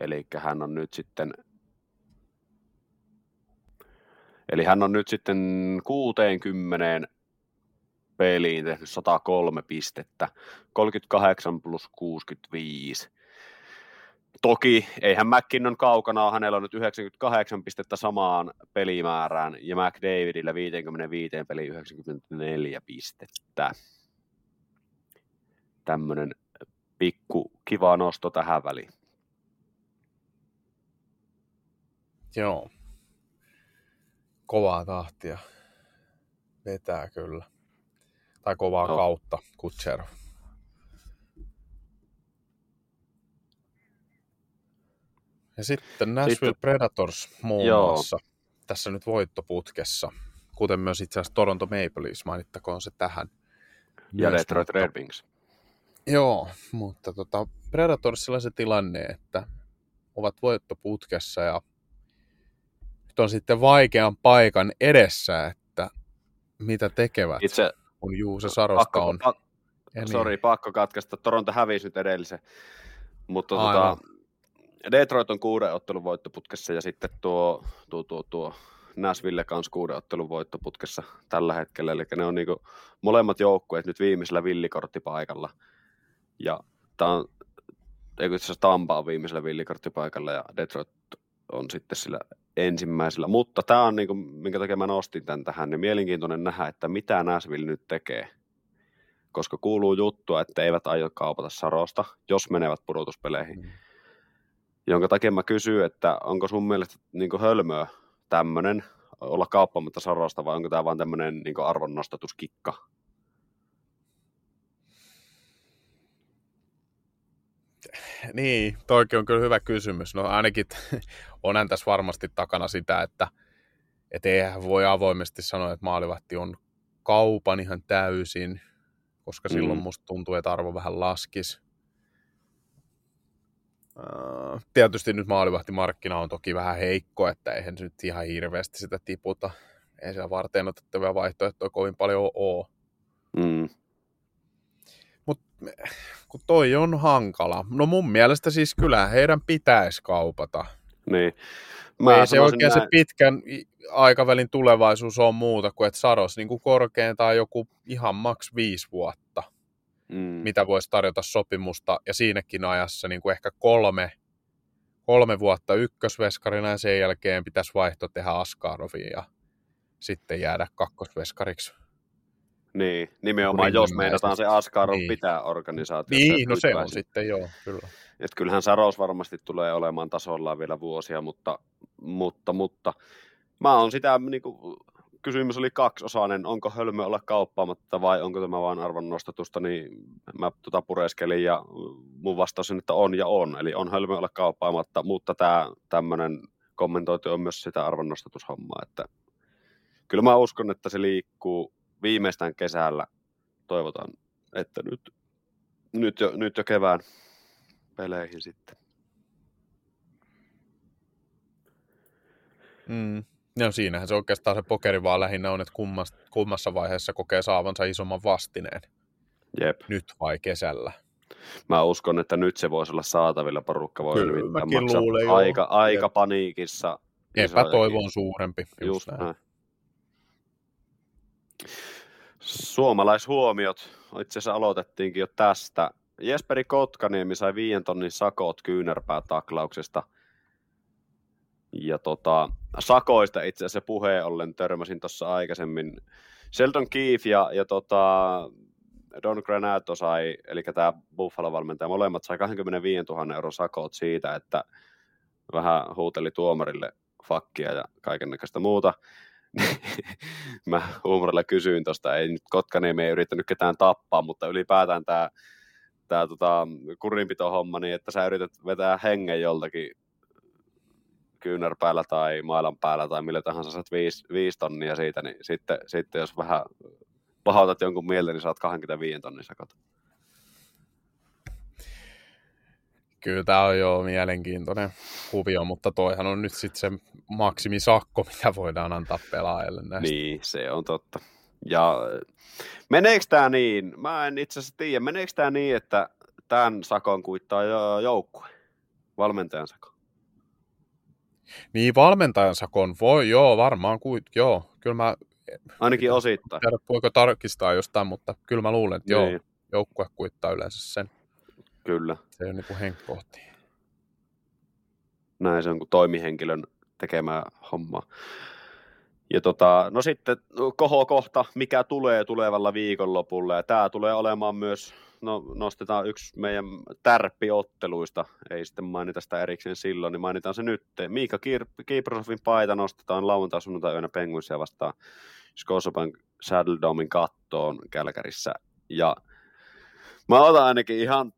Eli hän on nyt sitten Eli hän on nyt sitten 60 peliin tehnyt 103 pistettä, 38 plus 65. Toki eihän McKinnon kaukana, hänellä on nyt 98 pistettä samaan pelimäärään ja McDavidillä 55 peli 94 pistettä. Tämmönen pikku kiva nosto tähän väliin. Joo. Kovaa tahtia. Vetää kyllä. Tai kovaa no. kautta, Kutserov. Ja sitten Nashville sitten, Predators muun joo. muassa tässä nyt voittoputkessa, kuten myös itse asiassa Toronto Maple Leafs, mainittakoon se tähän. Ja Detroit Red Wings. Joo, mutta tota, Predatorsilla se tilanne, että ovat voittoputkessa ja nyt on sitten vaikean paikan edessä, että mitä tekevät, Itse, kun Juuse Sarosta pakko, on. Pa, sorry, pakko katkaista. Toronto hävisi nyt edellisen. Mutta tota, Detroit on kuuden ottelun voittoputkessa ja sitten tuo, tuo, tuo, tuo Nashville kanssa kuuden ottelun voittoputkessa tällä hetkellä. Eli ne on niinku molemmat joukkueet nyt viimeisellä villikorttipaikalla. Ja tämä on, eikö itse asiassa Tampa on viimeisellä villikorttipaikalla ja Detroit on sitten sillä ensimmäisellä. Mutta tämä on, niinku, minkä takia mä nostin tämän tähän, niin mielenkiintoinen nähdä, että mitä Nashville nyt tekee. Koska kuuluu juttua, että eivät aio kaupata Sarosta, jos menevät pudotuspeleihin. Mm jonka takia mä kysyn, että onko sun mielestä niin hölmöä tämmöinen olla kauppaamatta Sarosta vai onko tämä vaan tämmöinen niin arvonnostatuskikka? Niin, toikin on kyllä hyvä kysymys. No ainakin onhan tässä varmasti takana sitä, että et eihän voi avoimesti sanoa, että maalivahti on kaupan ihan täysin, koska silloin mm. musta tuntuu, että arvo vähän laskisi. Tietysti nyt maalivahtimarkkina on toki vähän heikko, että eihän se nyt ihan hirveästi sitä tiputa. Ei siellä varten otettavia vaihtoehtoja kovin paljon ole. Mm. Mutta kun toi on hankala. No mun mielestä siis kyllä heidän pitäisi kaupata. Niin. Mä ei se oikein näin. se pitkän aikavälin tulevaisuus on muuta kuin, että Saros niin kuin korkeintaan joku ihan maks viisi vuotta mm. mitä voisi tarjota sopimusta, ja siinäkin ajassa niin kuin ehkä kolme, kolme vuotta ykkösveskarina, ja sen jälkeen pitäisi vaihto tehdä Askaroviin, ja sitten jäädä kakkosveskariksi. Niin, nimenomaan jos meinataan se Askarov niin. pitää organisaatiossa. Niin, no se on sitten joo, kyllä. Et kyllähän Saros varmasti tulee olemaan tasollaan vielä vuosia, mutta, mutta, mutta mä oon sitä niin kuin, kysymys oli kaksiosainen, onko hölmö olla kauppaamatta vai onko tämä vain arvonnostatusta, niin mä tota pureskelin ja mun vastaus on, että on ja on, eli on hölmö olla kauppaamatta, mutta tämä tämmöinen kommentointi on myös sitä arvonnostatushommaa, että kyllä mä uskon, että se liikkuu viimeistään kesällä, toivotaan, että nyt, nyt, jo, nyt jo kevään peleihin sitten. Mm. No siinähän se oikeastaan se pokeri vaan lähinnä on, että kummas, kummassa vaiheessa kokee saavansa isomman vastineen. Jep. Nyt vai kesällä. Mä uskon, että nyt se voisi olla saatavilla. Porukka voi Kyllä, maksaa luulen, aika, joo. aika paniikissa. Epätoivo on suurempi. Just, just näin. näin. Suomalaishuomiot. Itse asiassa aloitettiinkin jo tästä. Jesperi Kotkaniemi sai viien tonnin sakot kyynärpäätaklauksesta – ja tota, sakoista itse asiassa puheen ollen törmäsin tuossa aikaisemmin. Sheldon Keefe ja, ja tota, Don Granato sai, eli tämä Buffalo-valmentaja, molemmat sai 25 000 euron sakot siitä, että vähän huuteli tuomarille fakkia ja kaikenlaista muuta. Mä huumorilla kysyin tuosta, ei nyt Kotkaniemi ei yrittänyt ketään tappaa, mutta ylipäätään tämä tää tota, kurinpito-homma, niin että sä yrität vetää hengen joltakin kyynärpäällä tai mailan päällä tai millä tahansa saat viisi, viisi tonnia siitä, niin sitten, sitten jos vähän pahautat jonkun mieltä, niin saat 25 tonnin sakot. Kyllä tämä on jo mielenkiintoinen kuvio, mutta toihan on nyt sitten se maksimisakko, mitä voidaan antaa pelaajalle näistä. Niin, se on totta. Ja meneekö tämä niin, mä en itse asiassa tiedä, meneekö tämä niin, että tämän sakon kuittaa jo joukkue, valmentajan sakon? Niin, valmentajan sakon voi, joo, varmaan, kuit, joo, kyllä mä... Ainakin osittain. Tiedä, voiko tarkistaa jostain, mutta kyllä mä luulen, että niin. joo, joukkue kuittaa yleensä sen. Kyllä. Se on niin kuin henkkohti. Näin se on kuin toimihenkilön tekemää hommaa. Ja tota, no sitten kohokohta, mikä tulee tulevalla viikonlopulla, ja tämä tulee olemaan myös, no nostetaan yksi meidän tärppiotteluista, ei sitten mainita sitä erikseen silloin, niin mainitaan se nyt. Miika Kiprosovin paita nostetaan lauantai sunnuntai yönä penguisia vastaan Scotiabank Saddle Domein kattoon Kälkärissä. Ja mä otan ainakin ihan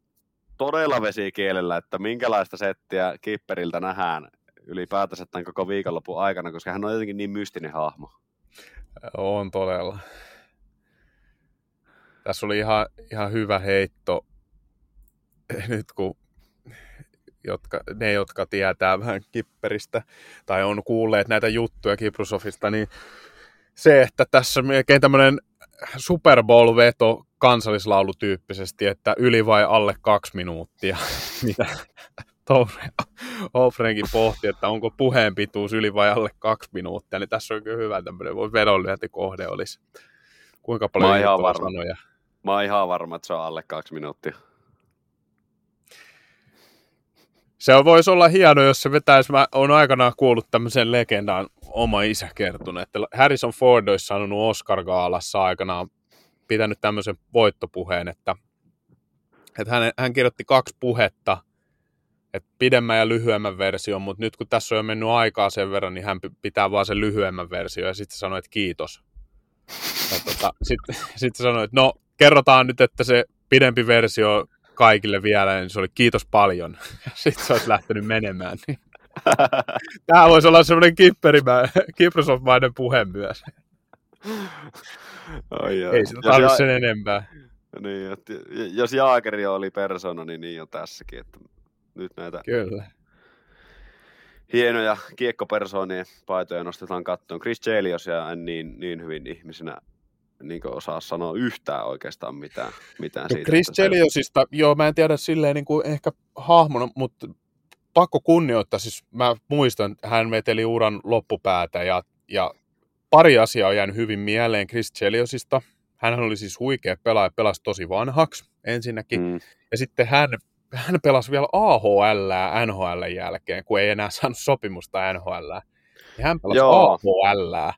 todella vesikielellä, että minkälaista settiä Kipperiltä nähdään ylipäätänsä tämän koko viikonlopun aikana, koska hän on jotenkin niin mystinen hahmo. On todella. Tässä oli ihan, ihan hyvä heitto, nyt kun jotka, ne, jotka tietää vähän Kipperistä tai on kuulleet näitä juttuja Kiprusofista, niin se, että tässä melkein tämmöinen Super Bowl-veto kansallislaulu tyyppisesti, että yli vai alle kaksi minuuttia, mitä Hofrenkin pohti, että onko puheen pituus yli vai alle kaksi minuuttia, niin tässä on kyllä hyvä tämmöinen vedonlyöntikohde olisi. Kuinka paljon Mä ihan varma. sanoja? Mä oon ihan varma, että se on alle kaksi minuuttia. Se voisi olla hieno, jos se vetäisi. Mä oon aikanaan kuullut tämmöisen legendaan oma isä kertonut, että Harrison Ford olisi sanonut Oscar-gaalassa aikanaan pitänyt tämmöisen voittopuheen, että, että hän, hän kirjoitti kaksi puhetta, että pidemmän ja lyhyemmän version, mutta nyt kun tässä on jo mennyt aikaa sen verran, niin hän pitää vaan sen lyhyemmän version ja sitten sanoi, että kiitos. tota, sitten sit sanoi, että no kerrotaan nyt, että se pidempi versio kaikille vielä, niin se oli kiitos paljon. Sitten se olisi lähtenyt menemään. Niin. Tämä voisi olla semmoinen Kiprosov-mainen puhe myös. Ai, Ei sitä tarvitse sen enempää. Niin, jos Jaakeri oli persona, niin niin on tässäkin. Että nyt näitä Kyllä. hienoja kiekkopersoonien paitoja nostetaan kattoon. Chris Chelios ja en niin, niin hyvin ihmisenä niin osaa sanoa yhtään oikeastaan mitään, mitään no, siitä. Chris Cheliosista, joo, mä en tiedä silleen niin kuin ehkä hahmona, mutta pakko kunnioittaa, siis mä muistan, hän veteli uran loppupäätä ja, ja pari asiaa on jäänyt hyvin mieleen Chris Cheliosista. Hän oli siis huikea pelaaja, pelasi tosi vanhaksi ensinnäkin. Mm. Ja sitten hän, hän pelasi vielä AHL NHL jälkeen, kun ei enää saanut sopimusta NHL. Ja hän pelasi Joo. AHL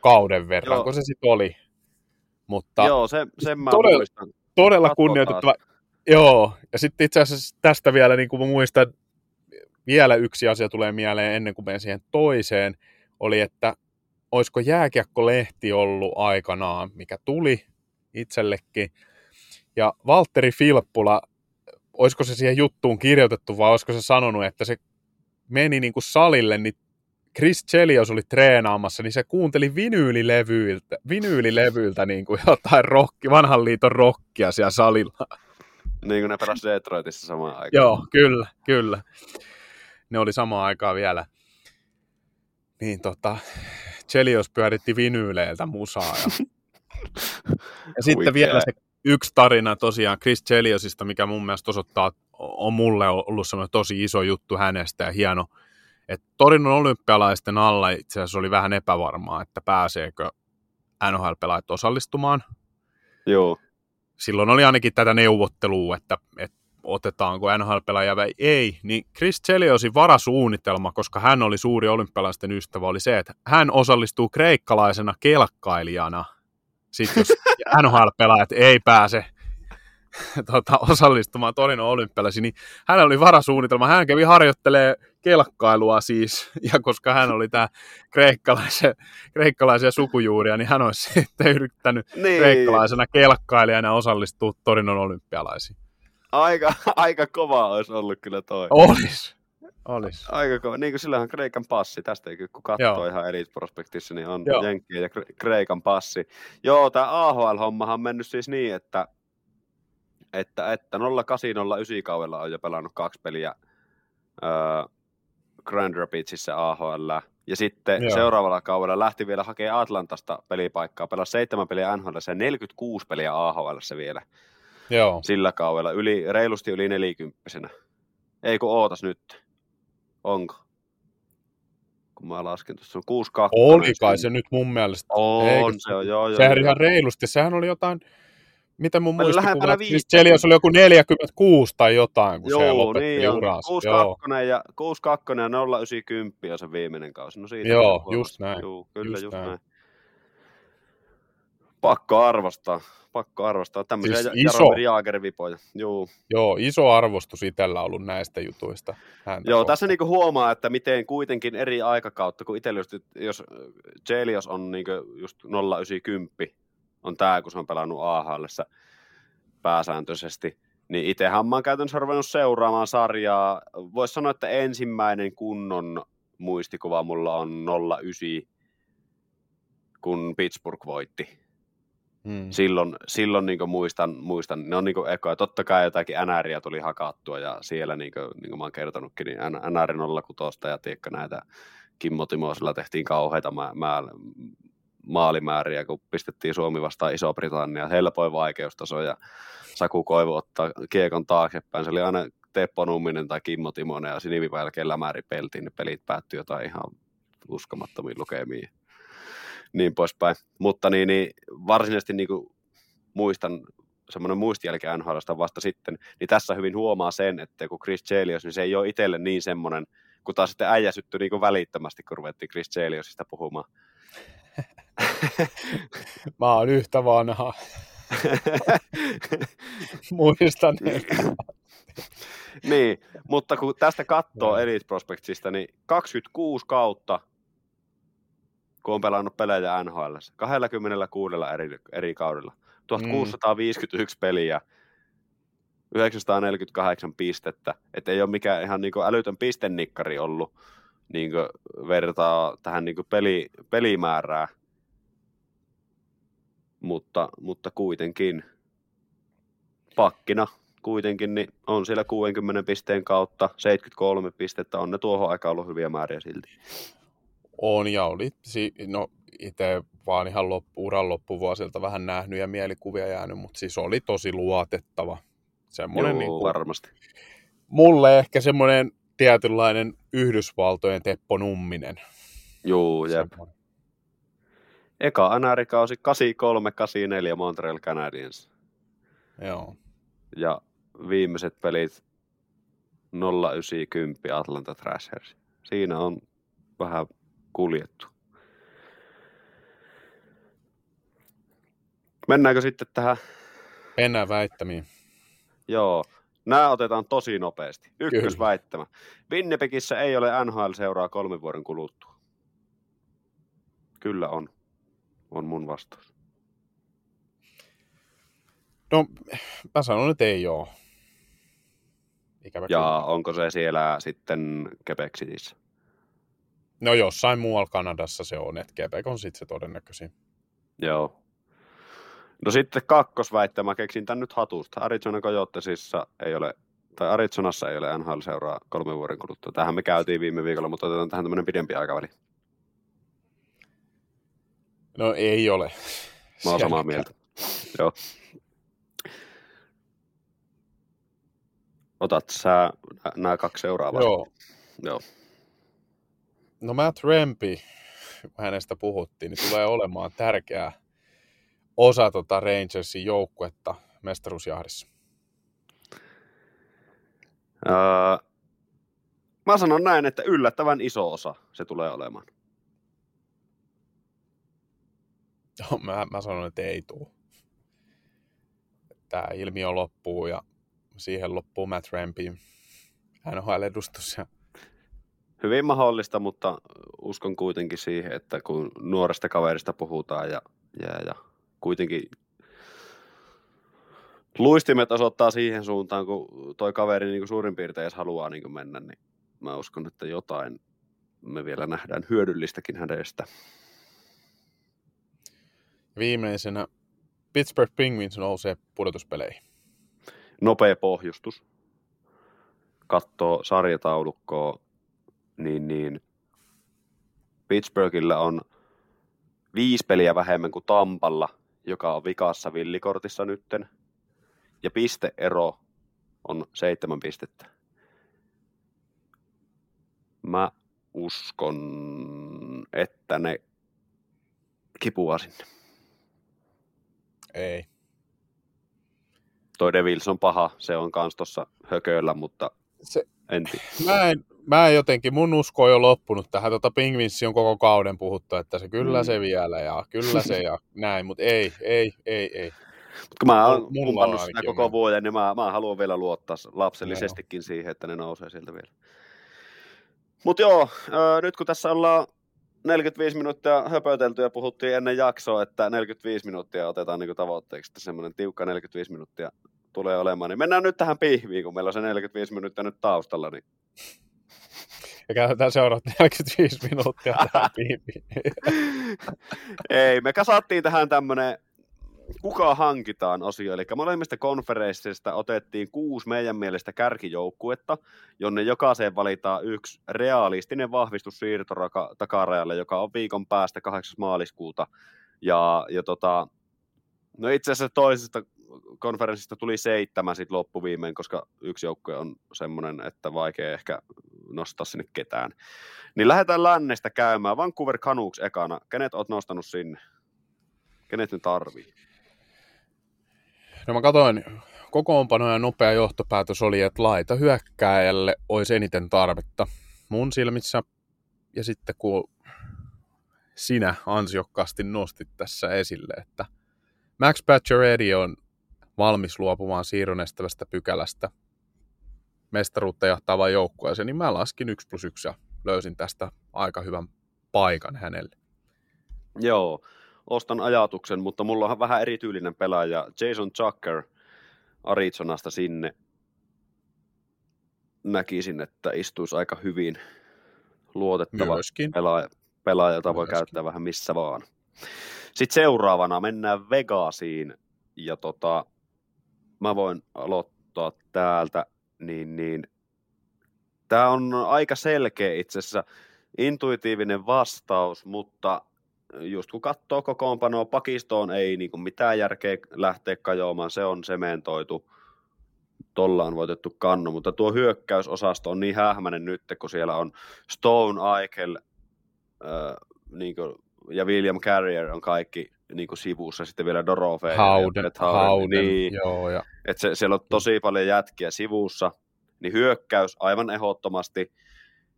kauden verran, Joo. kun se sitten oli. Mutta Joo, se, sen mä todella, muistan. Todella kunnioitettava. Joo, ja sitten itse asiassa tästä vielä, niin kuin muistan, vielä yksi asia tulee mieleen ennen kuin menen siihen toiseen, oli, että olisiko Jääkiekko-lehti ollut aikanaan, mikä tuli itsellekin. Ja Valtteri Filppula, olisiko se siihen juttuun kirjoitettu vai olisiko se sanonut, että se meni niin kuin salille, niin Chris Chelios oli treenaamassa, niin se kuunteli vinyylilevyiltä, vinyylilevyiltä niin kuin jotain rokki, vanhan liiton rockia siellä salilla. Niin kuin ne pelasi Detroitissa samaan aikaan. Joo, kyllä, kyllä. Ne oli samaan aikaan vielä. Niin tota, Chelios pyöritti vinyyleiltä musaa. Ja, ja sitten vielä se yksi tarina tosiaan Chris Cheliosista, mikä mun mielestä osoittaa, on mulle ollut semmoinen tosi iso juttu hänestä ja hieno. Että Torinon olympialaisten alla itse asiassa oli vähän epävarmaa, että pääseekö NHL-pelaajat osallistumaan. Joo. Silloin oli ainakin tätä neuvottelua, että, että otetaanko NHL-pelaaja vai ei, niin Chris Cheliosin varasuunnitelma, koska hän oli suuri olympialaisten ystävä, oli se, että hän osallistuu kreikkalaisena kelkkailijana, sitten jos NHL-pelaajat ei pääse tota, osallistumaan Torino olympialaisiin, niin hänellä oli varasuunnitelma. Hän kävi harjoittelee kelkkailua siis, ja koska hän oli tämä kreikkalaisia, kreikkalaisia sukujuuria, niin hän olisi sitten yrittänyt niin. kreikkalaisena kelkkailijana osallistua Torinon olympialaisiin. Aika, aika kova olisi ollut kyllä toi. Olis. Olis. Aika kova. Niin kuin sillähän on Kreikan passi. Tästä ei kyllä, kun katsoo Joo. ihan Elite Prospectissa, niin on Joo. Jenkkien ja Kre- Kreikan passi. Joo, tämä AHL-hommahan on mennyt siis niin, että, että, että 0809 kaudella on jo pelannut kaksi peliä öö, Grand Rapidsissa AHL. Ja sitten. Joo. seuraavalla kaudella lähti vielä hakemaan Atlantasta pelipaikkaa. Pelasi seitsemän peliä NHL ja 46 peliä AHL vielä Joo. sillä kaudella. Yli, reilusti yli nelikymppisenä. Ei kun ootas nyt. Onko? Kun mä lasken tuossa, se on 6 2. Oli kai se nyt mun mielestä. On, Eikö se on, joo, joo. Sehän joo. ihan reilusti. Sehän oli jotain, mitä mun muistikuvat, siis. Chelios oli joku 46 tai jotain, kun se Joo, lopetti niin on. uransa. 6 Joo, 2 ja 6 2 ja 0 90 on se viimeinen kausi. No siitä Joo, just näin. Joo, kyllä, Just just, näin. näin. Pakko arvostaa. Pakko arvostaa. Tämmöisiä Siis iso. Jaromir Jaager-vipoja. Joo. joo, iso arvostus itsellä ollut näistä jutuista. Häntä Joo, kohtaan. tässä niinku huomaa, että miten kuitenkin eri aikakautta, kun itsellä just, jos Jelios on niinku just 0910, on tämä, kun se on pelannut AHL pääsääntöisesti, niin itsehän mä oon käytännössä ruvennut seuraamaan sarjaa. Voisi sanoa, että ensimmäinen kunnon muistikuva mulla on 09, kun Pittsburgh voitti Mm. silloin, silloin niin muistan, muistan, ne on niin ekoja. Totta kai jotakin NRiä tuli hakattua ja siellä, niin kuin, niin kuin mä oon kertonutkin, niin NR 06 ja tiedätkö, näitä Kimmo Timosella tehtiin kauheita mä, mä, maalimääriä, kun pistettiin Suomi vastaan Iso-Britannia, helpoin vaikeustaso ja Saku Koivu ottaa kiekon taaksepäin. Se oli aina Teppo Numminen tai Kimmo Timonen ja sinivivä jälkeen lämäri peltiin, ne pelit päättyi jotain ihan uskomattomiin lukemiin niin poispäin. Mutta niin, niin varsinaisesti niin kuin muistan semmoinen muistijälki NHLsta vasta sitten, niin tässä hyvin huomaa sen, että kun Chris Chelios, niin se ei ole itselle niin semmoinen, kun taas sitten äijä syttyi niin välittömästi, kun ruvettiin Chris Cheliosista puhumaan. Mä oon yhtä vanha. Muistan. niin, mutta kun tästä katsoo. Elite Prospectsista, niin 26 kautta, kun on pelannut pelejä NHL, 26 eri, eri kaudella, 1651 peliä, 948 pistettä, että ei ole mikään ihan niin älytön pistennikkari ollut niin vertaa tähän niin peli, pelimäärää, mutta, mutta kuitenkin pakkina kuitenkin niin on siellä 60 pisteen kautta. 73 pistettä, on ne tuohon aikaan ollut hyviä määriä silti. On ja oli, si- no itse vaan ihan loppu, uran loppuvuosilta vähän nähnyt ja mielikuvia jäänyt, mutta siis oli tosi luotettava. Semmoinen Joo, niin kuin, varmasti. mulle ehkä semmoinen tietynlainen Yhdysvaltojen Teppo Numminen. Joo, jep. Semmoinen. Eka NR-kausi 83-84 Montreal Canadiens. Joo. Ja viimeiset pelit 0910 Atlanta Thrashers. Siinä on vähän kuljettu. Mennäänkö sitten tähän? Mennään väittämiin. Joo. Nämä otetaan tosi nopeasti. Ykkösväittämä. Winnipegissä ei ole NHL-seuraa kolmen vuoden kuluttua. Kyllä on. On mun vastaus. No, mä sanon, että ei ole. Ikävä Ja kyllä. onko se siellä sitten Quebec Cityssä? No jossain muualla Kanadassa se on, että Quebec on sitten se todennäköisin. Joo. No sitten kakkosväittämä, keksin tän nyt hatusta. Arizona Coyotesissa ei ole, tai Arizonassa ei ole NHL-seuraa kolmen vuoden kuluttua. Tähän me käytiin viime viikolla, mutta otetaan tähän tämmöinen pidempi aikaväli. No ei ole. Mä oon samaa mieltä. Joo. Otat sä nämä kaksi seuraavaa. Joo. Joo. No Matt Rempi, kun hänestä puhuttiin, niin tulee olemaan tärkeä osa tota Rangersin joukkuetta mestaruusjahdissa. Öö, mä sanon näin, että yllättävän iso osa se tulee olemaan. Joo, mä, mä sanon, että ei tule. Tämä ilmiö loppuu ja siihen loppuu Matt Rampin NHL-edustus. Ja Hyvin mahdollista, mutta uskon kuitenkin siihen, että kun nuoresta kaverista puhutaan ja, ja, ja kuitenkin luistimet osoittaa siihen suuntaan, kun toi kaveri niin kuin suurin piirtein edes haluaa niin kuin mennä, niin mä uskon, että jotain me vielä nähdään hyödyllistäkin hänestä. Viimeisenä Pittsburgh Penguins nousee pudotuspeleihin. Nopea pohjustus. Katsoo sarjataulukkoa, niin, niin Pittsburghillä on viisi peliä vähemmän kuin Tampalla, joka on vikassa villikortissa nytten. Ja pisteero on seitsemän pistettä. Mä uskon, että ne kipuaa sinne. Ei. Toi Devils on paha, se on kans tossa hököillä, mutta Se, en tiedä. mä, en, mä en jotenkin, mun usko on jo loppunut tähän. Tota Penguinsi on koko kauden puhuttu, että se kyllä Mm. se vielä ja kyllä se ja näin, mutta ei, ei, ei, ei. Mut kun mä oon pumpannut sitä koko vuoden, niin mä, mä haluan vielä luottaa lapsellisestikin siihen, että ne nousee sieltä vielä. Mutta joo, ö, nyt kun tässä ollaan 45 minuuttia höpötelty ja puhuttiin ennen jaksoa, että 45 minuuttia otetaan niin tavoitteeksi, että semmoinen tiukka 45 minuuttia tulee olemaan, niin mennään nyt tähän pihviin, kun meillä on se 45 minuuttia nyt taustalla, niin Ja käytetään seuraavat 45 minuuttia tähän. Ei, me kasattiin tähän tämmönen kuka hankitaan osio, eli molemmista konferensseista otettiin kuusi meidän mielestä kärkijoukkuetta, jonne jokaiseen valitaan yksi realistinen vahvistus siirtoraka takarajalle, joka on viikon päästä 8. maaliskuuta. Ja, ja tota, no itse asiassa toisesta konferenssista tuli seitsemän sitten loppuviimein, koska yksi joukkue on semmoinen, että vaikea ehkä nostaa sinne ketään. Niin lähdetään lännestä käymään. Vancouver Canucks ekana. Kenet oot nostanut sinne? Kenet ne tarvii? No mä katsoin kokoonpano ja nopea johtopäätös oli, että laita hyökkääjälle olisi eniten tarvetta mun silmissä. Ja sitten kun sinä ansiokkaasti nostit tässä esille, että Max Pacioretty on valmis luopumaan siirron estävästä pykälästä mestaruutta jahtavaan joukkueeseen, niin mä laskin 1 plus 1 ja löysin tästä aika hyvän paikan hänelle. Joo, ostan ajatuksen, mutta mulla on vähän erityylinen pelaaja. Jason Chucker Arizonasta sinne. Näkisin, että istuisi aika hyvin luotettava Myöskin. pelaaja, pelaaja jota voi Myöskin. käyttää vähän missä vaan. Sitten seuraavana mennään Vegasiin, ja tota, mä voin aloittaa täältä, niin, niin. Tämä on aika selkeä itse asiassa, intuitiivinen vastaus, mutta just kun katsoo kokoonpanoa, pakistoon ei niin mitään järkeä lähteä kajoamaan, se on sementoitu, tolla on voitettu kannu, mutta tuo hyökkäysosasto on niin hähmäinen nyt, kun siellä on Stone, Eichel äh, niin kuin, ja William Carrier on kaikki niin kuin sivussa, sitten vielä Dorofe. Hauden, Brett Hauden, niin, joo, ja että se, siellä on tosi paljon jätkiä sivussa, niin hyökkäys aivan ehdottomasti,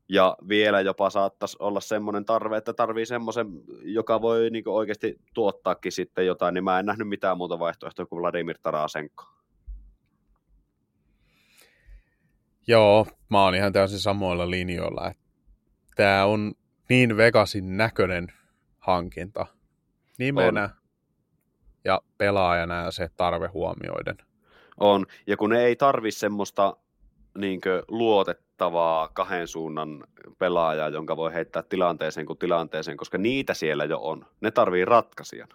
ja vielä jopa saattaisi olla semmoinen tarve, että tarvii semmoisen, joka voi niin oikeasti tuottaakin sitten jotain, niin mä en nähnyt mitään muuta vaihtoehtoa kuin Vladimir Tarasenko. Joo, mä oon ihan täysin samoilla linjoilla. Tämä on niin Vegasin näköinen hankinta nimenä ja pelaajana ja se tarve huomioiden. On, ja kun ne ei tarvi semmoista niin luotettavaa kahden suunnan pelaajaa, jonka voi heittää tilanteeseen kuin tilanteeseen, koska niitä siellä jo on. Ne tarvii ratkaisijan.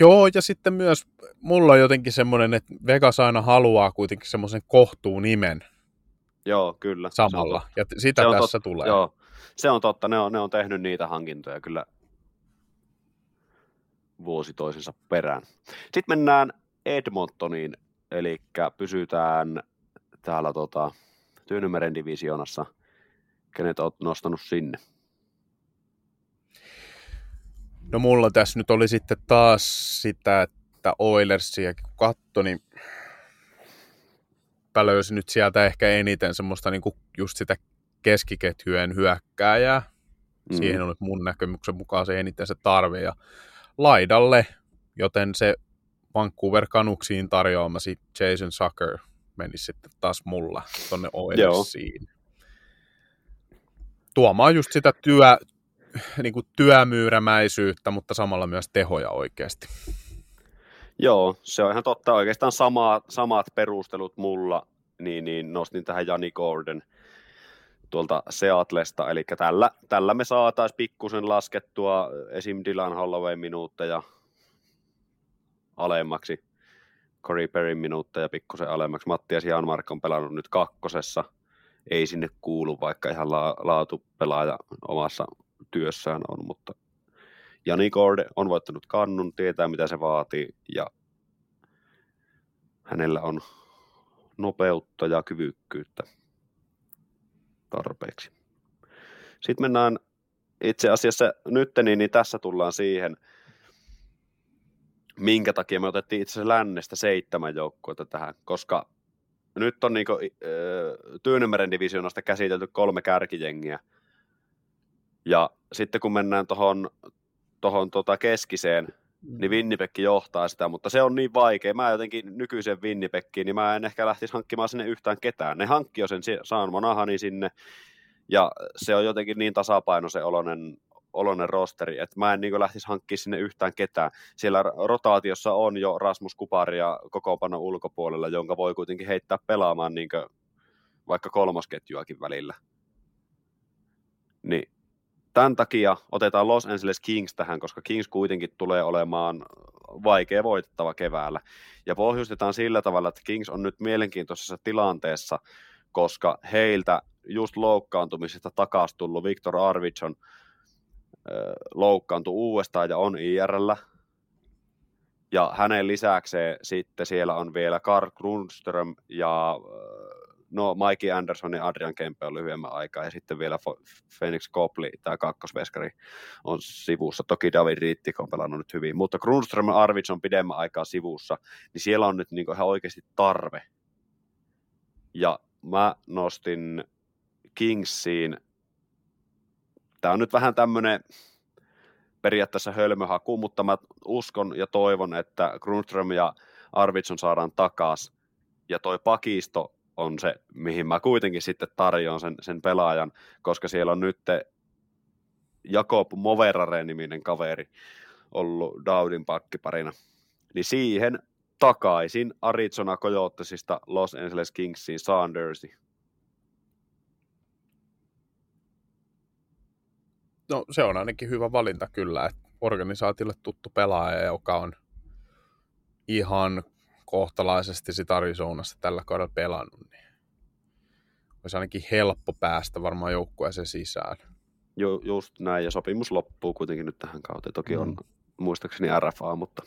Joo, ja sitten myös mulla on jotenkin semmoinen, että Vegas aina haluaa kuitenkin semmoisen kohtuun nimen Joo, kyllä. on samalla. Ja sitä Se on tässä totta, tulee. Joo, se on totta. Ne on, ne on tehnyt niitä hankintoja kyllä vuosi toisensa perään. Sitten mennään Edmontoniin, eli pysytään täällä tota, Tyynemeren divisionassa. Kenet olet nostanut sinne? No mulla tässä nyt oli sitten taas sitä, että Oilersia kun katso, niin mä löysin nyt sieltä ehkä eniten semmoista niinku just sitä keskiketjujen hyökkääjää. Mm. Siihen on mun näkemyksen mukaan se eniten se tarve. Ja laidalle, joten se Vancouver Canucksiin tarjoamasi Jason Sucker meni sitten taas mulla tonne Oilersiin. Tuomaan just sitä työ, niin kuin työmyyrämäisyyttä, mutta samalla myös tehoja oikeasti. Joo, se on ihan totta. Oikeastaan samat, samat perustelut mulla, niin, niin nostin tähän Jani Gordon. Tuolta Seatlesta, eli tällä, tällä me saataisiin pikkusen laskettua esim. Dylan Holloway minuutteja alemmaksi, Corey Perrin minuutteja pikkusen alemmaksi. Mattias Janmark on pelannut nyt kakkosessa, ei sinne kuulu, vaikka ihan la- laatupelaaja omassa työssään on, mutta Jani Gorde on voittanut kannun, tietää mitä se vaatii ja hänellä on nopeutta ja kyvykkyyttä tarpeeksi. Sitten mennään itse asiassa nyt, niin, niin tässä tullaan siihen, minkä takia me otettiin itse asiassa lännestä seitsemän joukkuetta tähän, koska nyt on niin Tyynemeren divisioonasta käsitelty kolme kärkijengiä, ja sitten kun mennään tuohon tohon tota keskiseen, niin Winnipeg johtaa sitä, mutta se on niin vaikea. Mä jotenkin nykyisen Winnipegin, niin mä en ehkä lähtisi hankkimaan sinne yhtään ketään. Ne hankki jo sen Saan Monahani sinne, ja se on jotenkin niin tasapaino se olonen, olonen rosteri, että mä en niin lähtisi hankkimaan sinne yhtään ketään. Siellä rotaatiossa on jo Rasmus Kuparia kokoonpano ulkopuolella, jonka voi kuitenkin heittää pelaamaan niin vaikka kolmosketjuakin välillä. Niin tämän takia otetaan Los Angeles Kings tähän, koska Kings kuitenkin tulee olemaan vaikea voitettava keväällä. Ja pohjustetaan sillä tavalla, että Kings on nyt mielenkiintoisessa tilanteessa, koska heiltä just loukkaantumisesta takaisin tullut Viktor Arvidsson loukkaantui uudestaan ja on IRL. Ja hänen lisäkseen sitten siellä on vielä Karl Grundström ja no Mikey Anderson ja Adrian Kempe on lyhyemmän aikaa, ja sitten vielä Phoenix Copley, tämä kakkosveskari, on sivussa. Toki David Riittik on pelannut nyt hyvin, mutta Grundström ja Arvids on pidemmän aikaa sivussa, niin siellä on nyt niin ihan oikeasti tarve. Ja mä nostin Kingsiin, tämä on nyt vähän tämmöinen periaatteessa hölmöhaku, mutta mä uskon ja toivon, että Grundström ja Arvidsson saadaan takaisin, ja toi pakisto on se, mihin mä kuitenkin sitten tarjoan sen, sen pelaajan, koska siellä on nyt Jakob Moverare-niminen kaveri ollut Daudin pakkiparina. Niin siihen takaisin Arizona Coyotesista Los Angeles Kingsiin Saundersi. No se on ainakin hyvä valinta kyllä, että organisaatiolle tuttu pelaaja, joka on ihan kohtalaisesti sit Arizonassa tällä kaudella pelannut, niin olisi ainakin helppo päästä varmaan joukkueeseen sisään. Ju, just näin, ja sopimus loppuu kuitenkin nyt tähän kauteen. Toki on mm. muistaakseni RFA, mutta...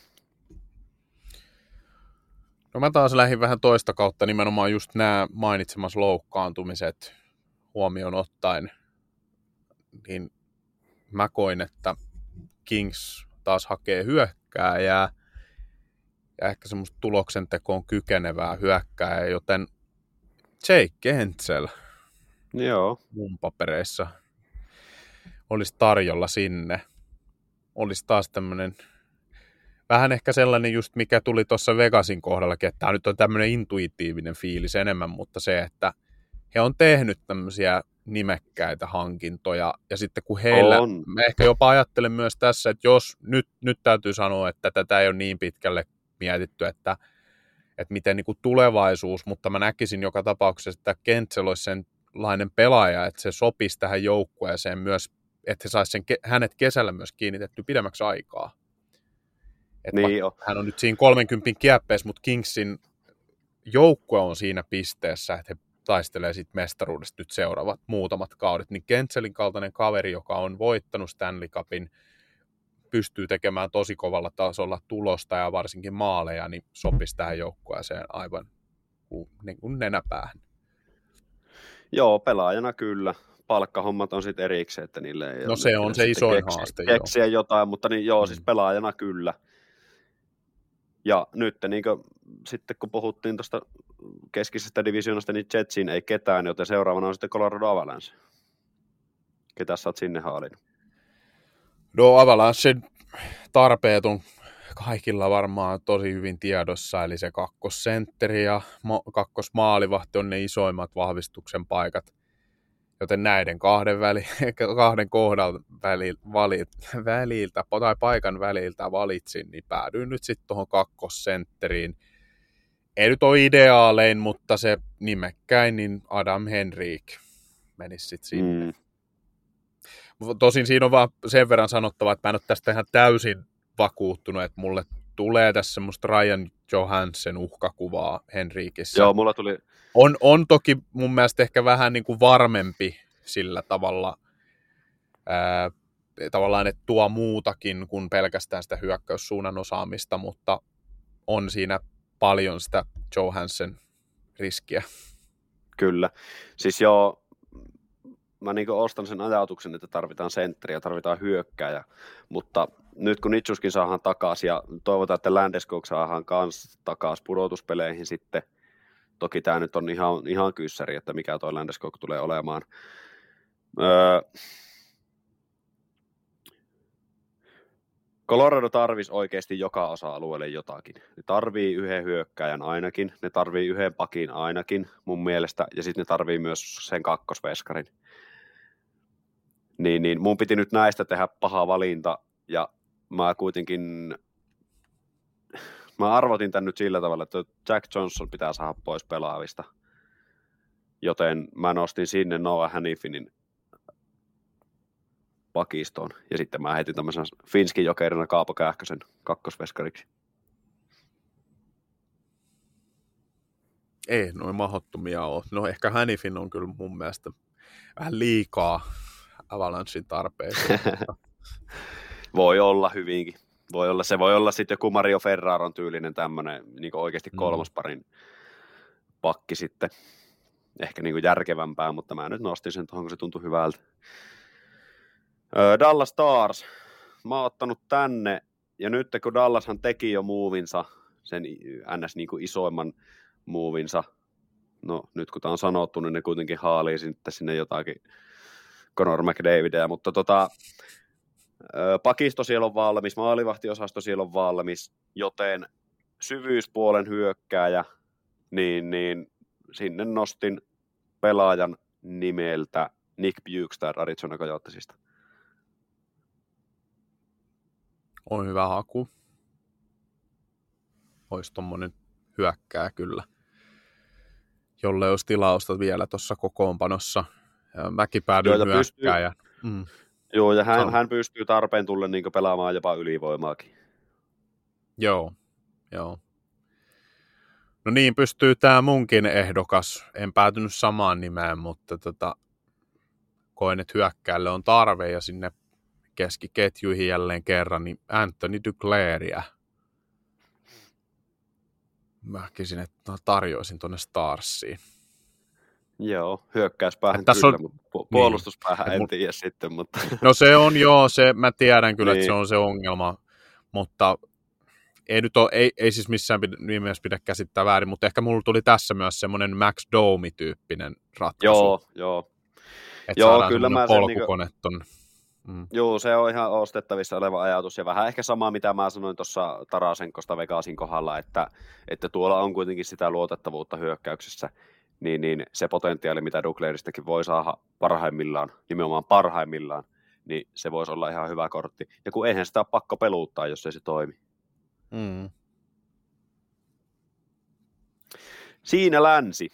No mä taas lähdin vähän toista kautta, nimenomaan just nämä mainitsemas loukkaantumiset huomioon ottaen, niin mä koin, että Kings taas hakee hyökkääjää, ja ehkä semmoista tuloksentekoon kykenevää hyökkää, joten Jake Kentsel Joo. mun papereissa olisi tarjolla sinne. Olisi taas tämmöinen vähän ehkä sellainen just, mikä tuli tuossa Vegasin kohdalla, että tämä nyt on tämmöinen intuitiivinen fiilis enemmän, mutta se, että he on tehnyt tämmöisiä nimekkäitä hankintoja, ja sitten kun heillä, on. mä ehkä jopa ajattelen myös tässä, että jos, nyt, nyt täytyy sanoa, että tätä ei ole niin pitkälle mietitty, että, että miten niin kuin tulevaisuus, mutta mä näkisin joka tapauksessa, että Kentsel olisi senlainen pelaaja, että se sopisi tähän joukkueeseen myös, että he saisi sen, hänet kesällä myös kiinnitetty pidemmäksi aikaa. Että niin jo. hän on nyt siinä 30 kieppeessä, mutta Kingsin joukkue on siinä pisteessä, että he taistelee sitten mestaruudesta nyt seuraavat muutamat kaudet, niin Kentselin kaltainen kaveri, joka on voittanut Stanley Cupin, pystyy tekemään tosi kovalla tasolla tulosta ja varsinkin maaleja, niin sopisi tähän joukkueeseen aivan niin kuin nenäpäähän. Joo, pelaajana kyllä. Palkkahommat on sitten erikseen, että niille ei No se on se isoin keksiä, haaste. Keksiä joo. jotain, mutta niin, joo, siis mm. siis pelaajana kyllä. Ja nyt niin kuin, sitten kun puhuttiin tuosta keskisestä divisioonasta, niin Jetsiin ei ketään, joten seuraavana on sitten Colorado Avalanche. Ketä sä oot sinne haalinnut? No Avalanche tarpeet on kaikilla varmaan tosi hyvin tiedossa, eli se kakkosentteri ja kakkosmaalivahti on ne isoimmat vahvistuksen paikat. Joten näiden kahden, väli, kahden kohdan väli, valit, väliltä tai paikan väliltä valitsin, niin päädyin nyt sitten tuohon kakkosentteriin. Ei nyt ole ideaalein, mutta se nimekkäin, niin Adam Henrik. menisi sitten sinne. Mm. Tosin siinä on vaan sen verran sanottava, että mä en ole tästä ihan täysin vakuuttunut, että mulle tulee tässä semmoista Ryan Johansen uhkakuvaa Henrikissä. Joo, mulla tuli... On, on toki mun mielestä ehkä vähän niin kuin varmempi sillä tavalla, ää, tavallaan, että tuo muutakin kuin pelkästään sitä hyökkäyssuunnan osaamista, mutta on siinä paljon sitä Johansen riskiä. Kyllä. Siis joo, mä niin ostan sen ajatuksen, että tarvitaan sentteriä, tarvitaan hyökkääjä, mutta nyt kun Nitsuskin saadaan takaisin ja toivotaan, että Landeskog saadaan kanssa takaisin pudotuspeleihin sitten, toki tämä nyt on ihan, ihan kyssäri, että mikä tuo Landeskog tulee olemaan. Öö, Colorado tarvisi oikeasti joka osa-alueelle jotakin. Ne tarvii yhden hyökkäjän ainakin, ne tarvii yhden pakin ainakin mun mielestä, ja sitten ne tarvii myös sen kakkosveskarin. Niin, niin mun piti nyt näistä tehdä paha valinta, ja mä kuitenkin, mä arvotin tän nyt sillä tavalla, että Jack Johnson pitää saada pois pelaavista. Joten mä nostin sinne Noah Hannifinin pakistoon. Ja sitten mä heitin tämmöisen Finskin jokerina Kaapo Kähkösen kakkosveskariksi. Ei noin mahdottomia ole. No ehkä Hannifin on kyllä mun mielestä vähän liikaa Avalanchin tarpeeseen. voi olla hyvinkin. Voi olla, se voi olla sitten joku Mario Ferraron tyylinen tämmöinen niin oikeasti mm. kolmosparin pakki sitten. Ehkä niin järkevämpää, mutta mä nyt nostin sen tuohon, kun se tuntui hyvältä. Dallas Stars. Mä oon ottanut tänne, ja nyt kun Dallashan teki jo muuvinsa, sen ns. Niin kuin isoimman muuvinsa, no nyt kun tämä on sanottu, niin ne kuitenkin haalii sitten sinne jotakin Conor McDavidia, mutta tota, pakisto siellä on valmis, maalivahtiosasto siellä on valmis, joten syvyyspuolen hyökkääjä, niin, niin sinne nostin pelaajan nimeltä Nick Bukestad Arizona Coyotesista. on hyvä haku. Olisi tuommoinen hyökkää kyllä, jolle olisi tilausta vielä tuossa kokoonpanossa. Mäkin päädyin hyökkää. Ja, mm. Joo, ja hän, hän pystyy tarpeen tulle niin pelaamaan jopa ylivoimaakin. Joo, joo. No niin, pystyy tämä munkin ehdokas. En päätynyt samaan nimeen, mutta tota, koen, että hyökkäälle on tarve ja sinne keskiketjuihin jälleen kerran, niin Anthony Duclairia. Mä kisin, että no, tarjoisin tuonne Starsiin. Joo, hyökkäyspäähän kyllä, on... mutta niin. puolustuspäähän niin. en tiedä sitten. Mutta... No se on joo, se, mä tiedän kyllä, niin. että se niin. on se ongelma, mutta ei nyt ole, ei, ei siis missään nimessä pidä käsittää väärin, mutta ehkä mulla tuli tässä myös semmoinen Max Domi-tyyppinen ratkaisu. Joo, joo. Että joo, kyllä mä sen niin kuin... Mm. Joo, se on ihan ostettavissa oleva ajatus ja vähän ehkä sama, mitä mä sanoin tuossa Tarasenkosta Vegasin kohdalla, että, että tuolla on kuitenkin sitä luotettavuutta hyökkäyksessä, niin, niin se potentiaali, mitä Douglairistakin voi saada parhaimmillaan, nimenomaan parhaimmillaan, niin se voisi olla ihan hyvä kortti. Ja kun eihän sitä ole pakko peluuttaa, jos ei se toimi. Mm. Siinä länsi.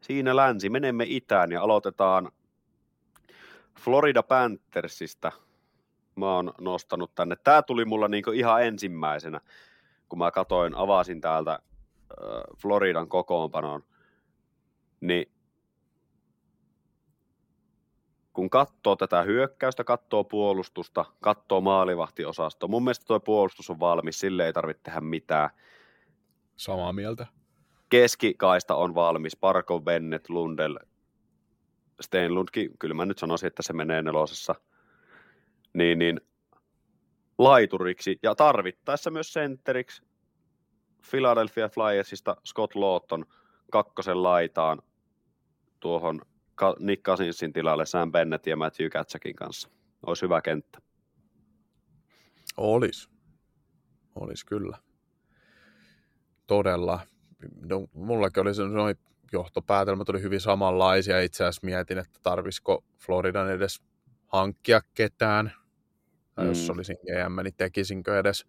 Siinä länsi. Menemme itään ja aloitetaan Florida Panthersista mä oon nostanut tänne. Tää tuli mulla niinku ihan ensimmäisenä, kun mä katoin, avasin täältä Floridan kokoonpanoon, niin kun katsoo tätä hyökkäystä, katsoo puolustusta, katsoo maalivahtiosastoa, mun mielestä tuo puolustus on valmis, sille ei tarvitse tehdä mitään. Samaa mieltä. Keskikaista on valmis, Parko, Bennett, Lundell, Steinlundkin, kyllä mä nyt sanoisin, että se menee nelosessa, niin, niin laituriksi ja tarvittaessa myös sentteriksi. Philadelphia Flyersista Scott Lawton kakkosen laitaan tuohon Nick Cousinsin tilalle Sam Bennett ja Matthew Katsakin kanssa. Olisi hyvä kenttä. Olis. Olis kyllä. Todella. No, mullakin oli se noin johtopäätelmät oli hyvin samanlaisia. Itse asiassa mietin, että tarvisiko Floridan edes hankkia ketään. Tai mm. jos olisin GM, niin tekisinkö edes.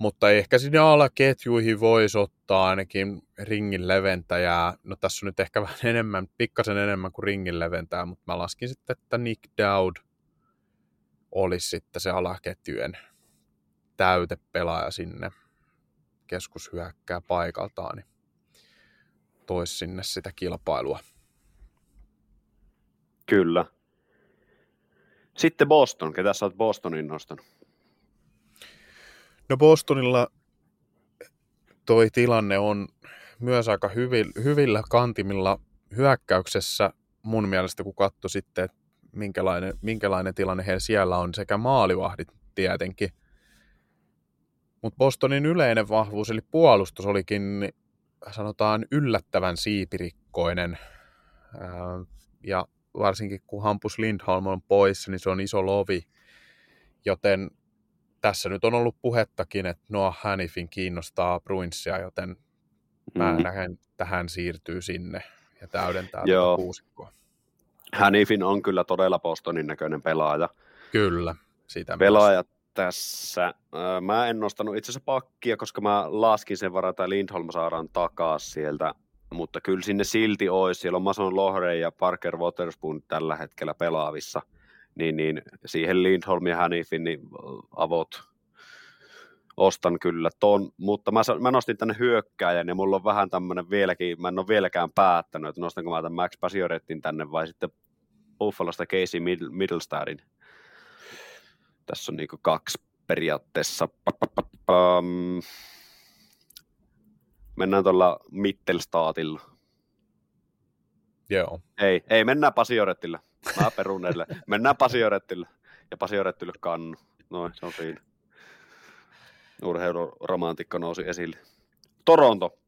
Mutta ehkä sinne alaketjuihin voisi ottaa ainakin ringin leventäjää. No tässä on nyt ehkä vähän enemmän, pikkasen enemmän kuin ringin leventäjää, mutta mä laskin sitten, että Nick Dowd olisi sitten se alaketjujen täytepelaaja sinne keskushyökkää paikaltaan, niin toisi sinne sitä kilpailua. Kyllä. Sitten Boston. Ketä sä oot Bostonin nostanut? No Bostonilla toi tilanne on myös aika hyvillä, kantimilla hyökkäyksessä mun mielestä, kun katso sitten, että minkälainen, minkälainen tilanne heillä siellä on, sekä maalivahdit tietenkin. Mutta Bostonin yleinen vahvuus, eli puolustus, olikin sanotaan yllättävän siipirikkoinen. Ja varsinkin kun Hampus Lindholm on poissa, niin se on iso lovi. Joten tässä nyt on ollut puhettakin, että Noah Hanifin kiinnostaa Bruinsia, joten mä mm. näen, että hän siirtyy sinne ja täydentää Joo. tätä kuusikkoa. Hanifin on kyllä todella Bostonin näköinen pelaaja. Kyllä, sitä Pelaaja myös. tässä. Mä en nostanut itse asiassa pakkia, koska mä laskin sen varan, että Lindholm saadaan takaisin sieltä mutta kyllä sinne silti olisi. Siellä on Mason Lohre ja Parker Waterspoon tällä hetkellä pelaavissa, niin, niin siihen Lindholm ja Hanifin niin avot ostan kyllä ton, mutta mä, mä nostin tänne hyökkääjän ja mulla on vähän tämmöinen vieläkin, mä en ole vieläkään päättänyt, että nostanko mä tämän Max Pasiorettin tänne vai sitten Buffalosta Casey Middlestarin. Tässä on niinku kaksi periaatteessa. Mennään tuolla Mittelstaatilla. Joo. Ei, ei, mennään Pasiorettille. Mä perun Mennään Pasiorettille. Ja Pasiorettille kannu. Noin, se on siinä. Urheiluromantikko nousi esille. Toronto.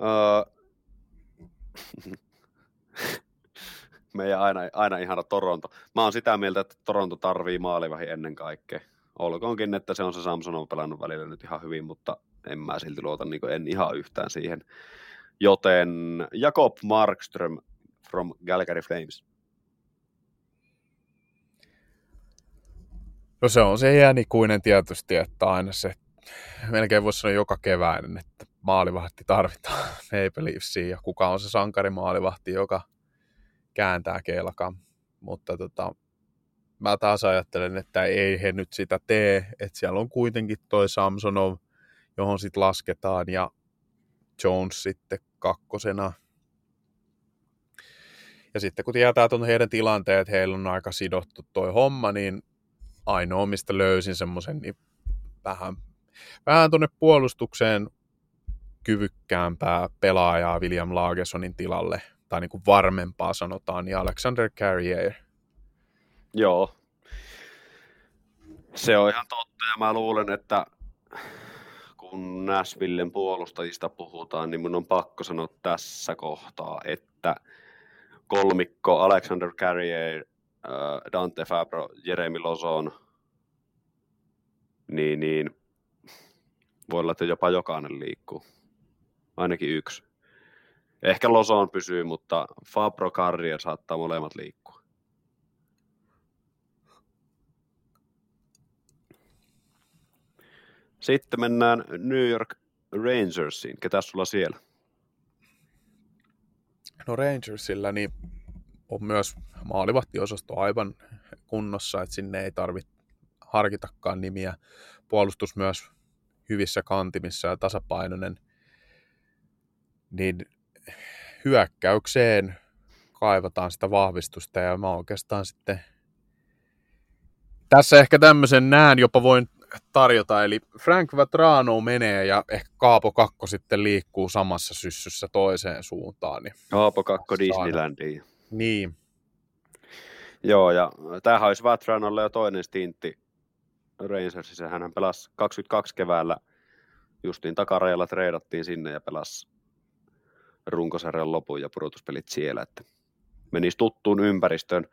Öö... Meidän aina, aina ihana Toronto. Mä oon sitä mieltä, että Toronto tarvii maalivahi ennen kaikkea. Olkoonkin, että se on se Samson on pelannut välillä nyt ihan hyvin, mutta en mä silti luota niin en ihan yhtään siihen. Joten Jakob Markström from Calgary Flames. No se on se jäänikuinen tietysti, että aina se melkein voisi sanoa joka keväinen, että maalivahti tarvitaan Maple Leafsiin ja kuka on se sankari maalivahti, joka kääntää kelkan. Mutta tota, mä taas ajattelen, että ei he nyt sitä tee, että siellä on kuitenkin toi Samsonov, johon sitten lasketaan, ja Jones sitten kakkosena. Ja sitten kun tietää tuon heidän tilanteet, että heillä on aika sidottu toi homma, niin ainoa, mistä löysin semmoisen, niin vähän, vähän tuonne puolustukseen kyvykkäämpää pelaajaa William Lagersonin tilalle, tai niin kuin varmempaa sanotaan, niin Alexander Carrier. Joo. Se on ihan totta, ja mä luulen, että kun Nashvillen puolustajista puhutaan, niin mun on pakko sanoa tässä kohtaa, että kolmikko Alexander Carrier, äh, Dante Fabro, Jeremy Lozon, niin, niin voi olla, että jopa jokainen liikkuu. Ainakin yksi. Ehkä Lozon pysyy, mutta Fabro Carrier saattaa molemmat liikkua. Sitten mennään New York Rangersiin. Ketä sulla siellä? No Rangersillä niin on myös maalivahtiosasto aivan kunnossa, että sinne ei tarvitse harkitakaan nimiä. Puolustus myös hyvissä kantimissa ja tasapainoinen. Niin hyökkäykseen kaivataan sitä vahvistusta ja mä oikeastaan sitten tässä ehkä tämmöisen näen, jopa voin tarjota. Eli Frank Vatrano menee ja ehkä Kaapo Kakko sitten liikkuu samassa syssyssä toiseen suuntaan. Niin Kaapo Kakko Disneylandiin. Niin. Joo, ja tämähän olisi Vatranolle jo toinen stintti Rangersissa. Hän pelasi 22 keväällä justiin takarajalla treidattiin sinne ja pelasi runkosarjan lopun ja pudotuspelit siellä, että menisi tuttuun ympäristöön.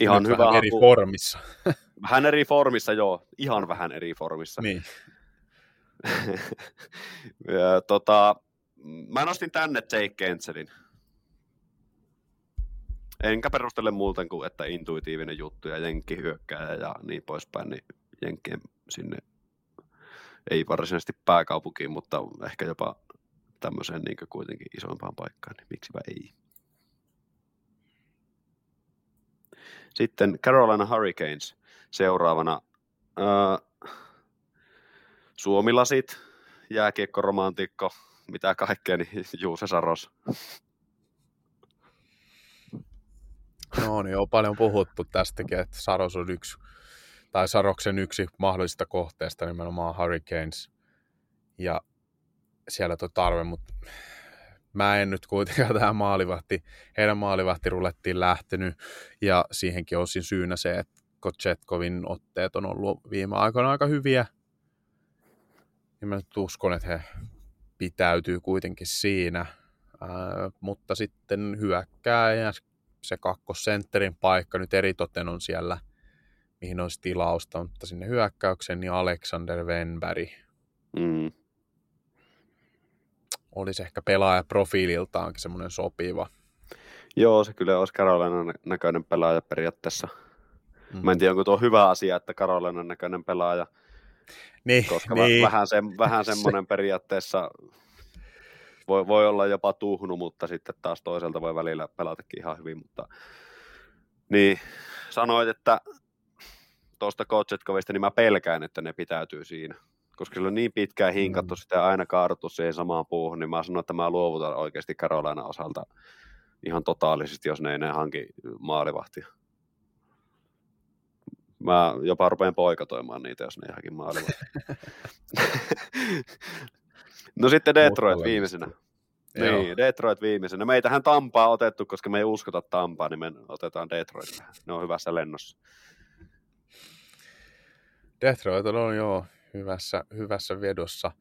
Ihan Nyt hyvä eri formissa. Vähän eri formissa, joo. Ihan vähän eri formissa. Niin. ja, tota, mä nostin tänne Jake Kentselin. Enkä perustele muuten kuin, että intuitiivinen juttu ja jenkki hyökkää ja niin poispäin, niin jenkkien sinne ei varsinaisesti pääkaupunkiin, mutta ehkä jopa tämmöiseen niin kuitenkin isompaan paikkaan, niin miksipä ei. Sitten Carolina Hurricanes seuraavana. Suomilasit, jääkiekkoromantikko, mitä kaikkea, niin Juuse Saros. No niin, on paljon puhuttu tästäkin, että Saros on yksi, tai Saroksen yksi mahdollisista kohteista nimenomaan Hurricanes. Ja siellä tuo tarve, mutta mä en nyt kuitenkaan tähän maalivahti, heidän maalivahtirullettiin lähtenyt, ja siihenkin osin syynä se, että Kochetkovin otteet on ollut viime aikoina aika hyviä, niin mä nyt uskon, että he pitäytyy kuitenkin siinä, Ää, mutta sitten hyökkää ja se kakkosentterin paikka nyt eritoten on siellä, mihin olisi tilausta, mutta sinne hyökkäyksen niin Alexander Venberg. Mm. Olisi ehkä pelaajaprofiililtaankin semmoinen sopiva. Joo, se kyllä olisi Carolinan näköinen pelaaja periaatteessa. Mm. Mä en tiedä, onko tuo hyvä asia, että Carolinan näköinen pelaaja, niin, koska niin. vähän, se, vähän semmoinen periaatteessa voi, voi olla jopa tuhnu, mutta sitten taas toiselta voi välillä pelatakin ihan hyvin, mutta niin sanoit, että tuosta Kotsetkovista, niin mä pelkään, että ne pitäytyy siinä. Koska sillä on niin pitkään hinkattu Mm. sitä aina kaaduttu siihen samaan puuhun, niin mä sanon, että mä luovutan oikeasti Carolina osalta ihan totaalisesti, jos ne ei ne hanki maalivahtia. Mä jopa rupean poikatoimaan niitä, jos ne ei hanki maalivahtia. no sitten Detroit viimeisenä. Joo. Niin, Detroit viimeisenä. Meitähän Tampaa otettu, koska me ei uskota Tampaa, niin me otetaan Detroit. Ne on hyvässä lennossa. Detroit on joo hyvässä, hyvässä vedossa.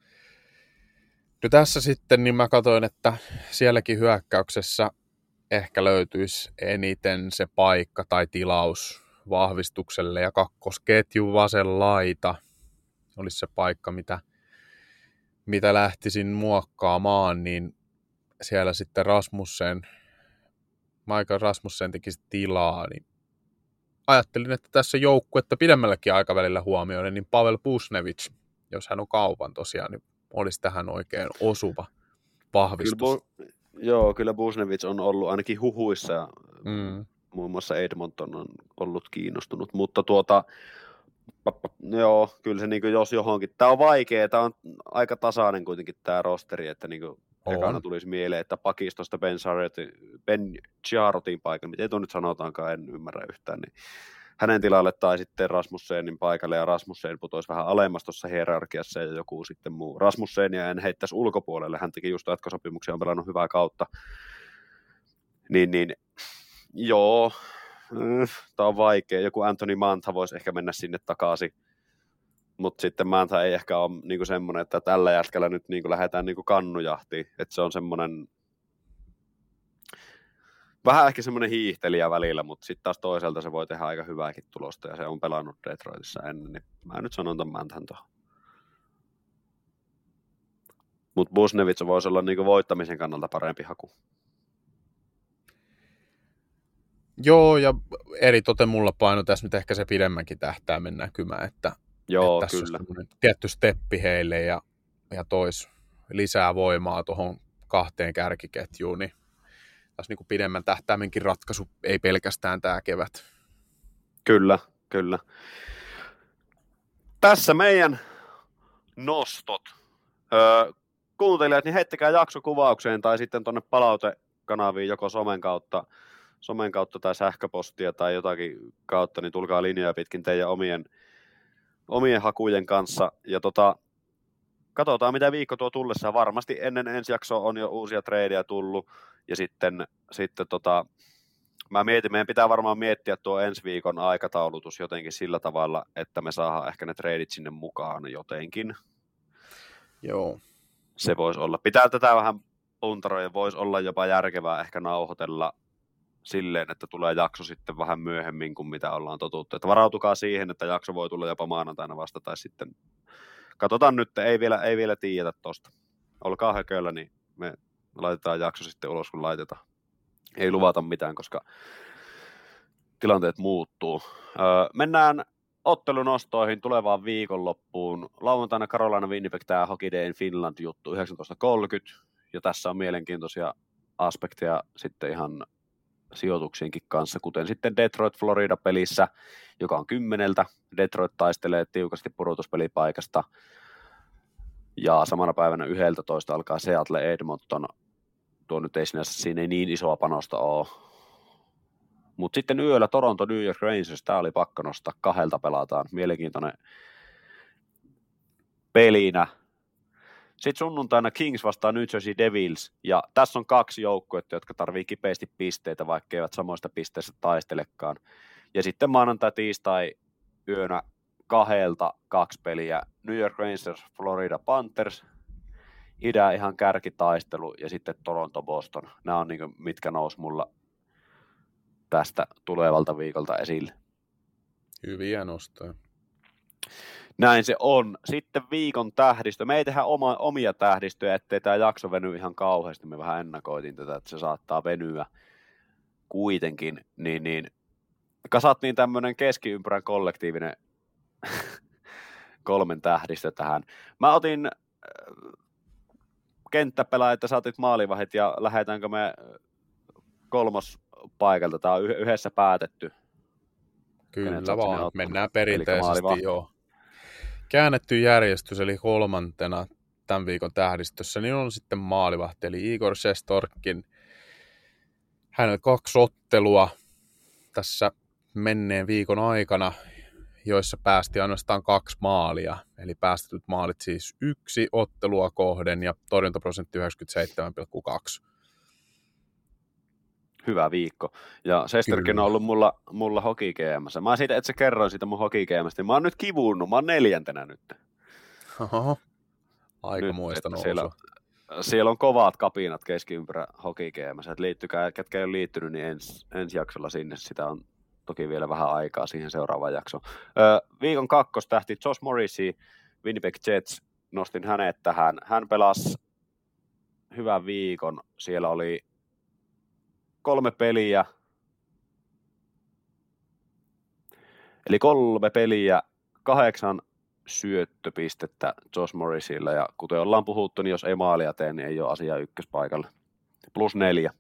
No tässä sitten niin mä katsoin, että sielläkin hyökkäyksessä ehkä löytyisi eniten se paikka tai tilaus vahvistukselle ja kakkosketju vasen laita olisi se paikka, mitä, mitä lähtisin muokkaamaan, niin siellä sitten Rasmussen, Michael Rasmussen tekisi tilaa, niin ajattelin, että tässä joukkuetta pidemmälläkin aikavälillä huomioiden, niin Pavel Pusnevich, jos hän on kaupan tosiaan, niin olisi tähän oikein osuva vahvistus. Kyllä, Bu- joo, kyllä Busnevich on ollut ainakin huhuissa ja Mm. muun muassa Edmonton on ollut kiinnostunut, mutta tuota, joo, kyllä se niin jos johonkin, tämä on vaikea, tämä on aika tasainen kuitenkin tämä rosteri, että niin On. Ekana tulisi mieleen, että pakistosta Ben, Charlotin, ben Chiarotin paikan, miten tuo nyt sanotaankaan, en ymmärrä yhtään, niin hänen tilalle tai sitten Rasmussenin paikalle ja Rasmussen putoisi vähän alemmas tuossa hierarkiassa ja joku sitten muu. Rasmussenia en heittäisi ulkopuolelle, hän teki just jatkosopimuksia, on pelannut hyvää kautta. Niin, niin joo, tämä on vaikea. Joku Anthony Mantha voisi ehkä mennä sinne takaisin. Mutta sitten Mantha ei ehkä ole niinku semmoinen, että tällä jätkällä nyt niinku lähdetään niinku kannujahtiin. Että se on semmoinen vähän ehkä semmoinen hiihtelijä välillä, mutta sitten taas toisaalta se voi tehdä aika hyvääkin tulosta ja se on pelannut Detroitissa ennen, niin mä nyt sanon tämän Manthan tuohon. Mutta Busnevits voisi olla niinku voittamisen kannalta parempi haku. Joo, ja eri toten mulla paino tässä nyt ehkä se pidemmänkin tähtäimen näkymä, että, Joo, että kyllä. semmoinen tietty steppi heille ja, ja tois lisää voimaa tuohon kahteen kärkiketjuun, niin tässä niin kuin pidemmän tähtäimenkin ratkaisu, ei pelkästään tämä kevät. Kyllä, kyllä. Tässä meidän nostot. Öö, kuuntelijat, niin heittäkää jaksokuvaukseen tai sitten tuonne palautekanaviin joko somen kautta, somen kautta tai sähköpostia tai jotakin kautta, niin tulkaa linjoja pitkin teidän omien, omien hakujen kanssa. Ja tota, katsotaan, mitä viikko tuo tullessa. Varmasti ennen ensi jaksoa on jo uusia treidejä tullut. Ja sitten, sitten tota, mä mietin, meidän pitää varmaan miettiä tuo ensi viikon aikataulutus jotenkin sillä tavalla, että me saadaan ehkä ne treidit sinne mukaan jotenkin. Joo. Se voisi olla. Pitää tätä vähän puntaroida, voisi olla jopa järkevää ehkä nauhoitella silleen, että tulee jakso sitten vähän myöhemmin kuin mitä ollaan totuttu. Että varautukaa siihen, että jakso voi tulla jopa maanantaina vasta tai sitten katsotaan nyt, ei vielä, ei vielä tiedetä tosta. Olkaa hököllä, niin me laitetaan jakso sitten ulos, kun laitetaan. Ei luvata mitään, koska tilanteet muuttuu. Öö, mennään ottelunostoihin tulevaan viikonloppuun. Lauantaina Carolina Winnipeg, tämä Hockey in Finland juttu 19.30. Ja tässä on mielenkiintoisia aspekteja sitten ihan sijoituksienkin kanssa, kuten sitten Detroit Florida pelissä, joka on kymmeneltä. Detroit taistelee tiukasti pudotuspelipaikasta. Ja samana päivänä 11 alkaa Seattle Edmonton. Tuo nyt ei sinänsä siinä ei niin isoa panosta ole. Mutta sitten yöllä Toronto New York Rangers, tämä oli pakko nostaa, kahdelta pelataan. Mielenkiintoinen pelinä. Sitten sunnuntaina Kings vastaa New Jersey Devils, ja tässä on kaksi joukkuetta, jotka tarvii kipeästi pisteitä, vaikka eivät samoista pisteistä taistelekaan. Ja sitten maanantai, tiistai yönä kahdelta kaksi peliä. New York Rangers, Florida Panthers, idä ihan kärkitaistelu ja sitten Toronto Boston. Nämä on niin mitkä nousi mulla tästä tulevalta viikolta esille. Hyviä nostoja. Näin se on. Sitten viikon tähdistö. Me ei tehdä oma, omia tähdistöjä, ettei tämä jakso veny ihan kauheasti. Me vähän ennakoitiin tätä, että se saattaa venyä kuitenkin. Niin, niin kasattiin tämmöinen keskiympärän kollektiivinen kolmen tähdistö tähän. Mä otin äh, kenttäpelaajat että saatit maalivahit ja lähdetäänkö me kolmos paikalta. Tämä on yhdessä päätetty. Kyllä vaan, mennään perinteisesti joo. Käännetty järjestys, eli kolmantena tämän viikon tähdistössä, niin on sitten maalivahti, eli Igor Sestorkin. Hänellä kaksi ottelua tässä menneen viikon aikana, joissa päästi ainoastaan kaksi maalia. Eli päästetyt maalit siis yksi ottelua kohden ja torjuntaprosentti 97,2 hyvä viikko. Ja Sesterkin on ollut mulla, mulla Hockey Mä siitä, että sä kerroin siitä mun Hockey niin mä oon nyt kivunnut, mä oon neljäntenä nyt. Oho, aika muista siellä, siellä on kovat kapinat keskiympärä Hockey että liittykää, ketkä ei ole liittynyt, niin ensi, ensi jaksolla sinne, sitä on toki vielä vähän aikaa siihen seuraavaan jaksoon. Öö, viikon kakkostähti Josh Morrissey, Winnipeg Jets, nostin hänet tähän. Hän pelasi hyvän viikon. Siellä oli kolme peliä. Eli kolme peliä, kahdeksan syöttöpistettä Josh Morrisille, ja kuten ollaan puhuttu, niin jos ei maalia tee, niin ei ole asia ykköspaikalle. Plus neljä.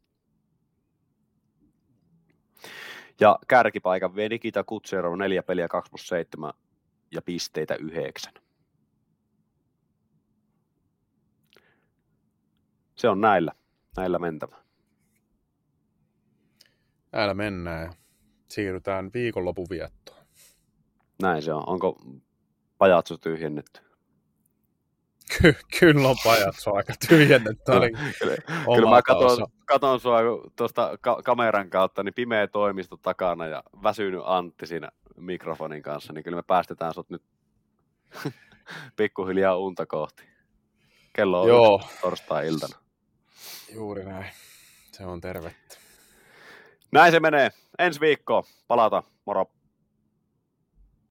Ja kärkipaikan vei Nikita Kutserov neljä peliä 2 plus 7 ja pisteitä yhdeksän. Se on näillä, näillä mentävä. Näillä mennään ja siirrytään viikonlopun viettoon. Näin se on. Onko pajatso tyhjennetty? Ky- kyllä on pajatso aika tyhjennetty. Oli kyllä mä katon, katon sua tuosta ka- kameran kautta, niin pimeä toimisto takana ja väsynyt Antti siinä mikrofonin kanssa, niin kyllä me päästetään sut nyt pikkuhiljaa unta kohti. Kello on Joo. torstai-iltana. Juuri näin. Se on tervettä. Näin se menee. Ensi viikko palata. Moro.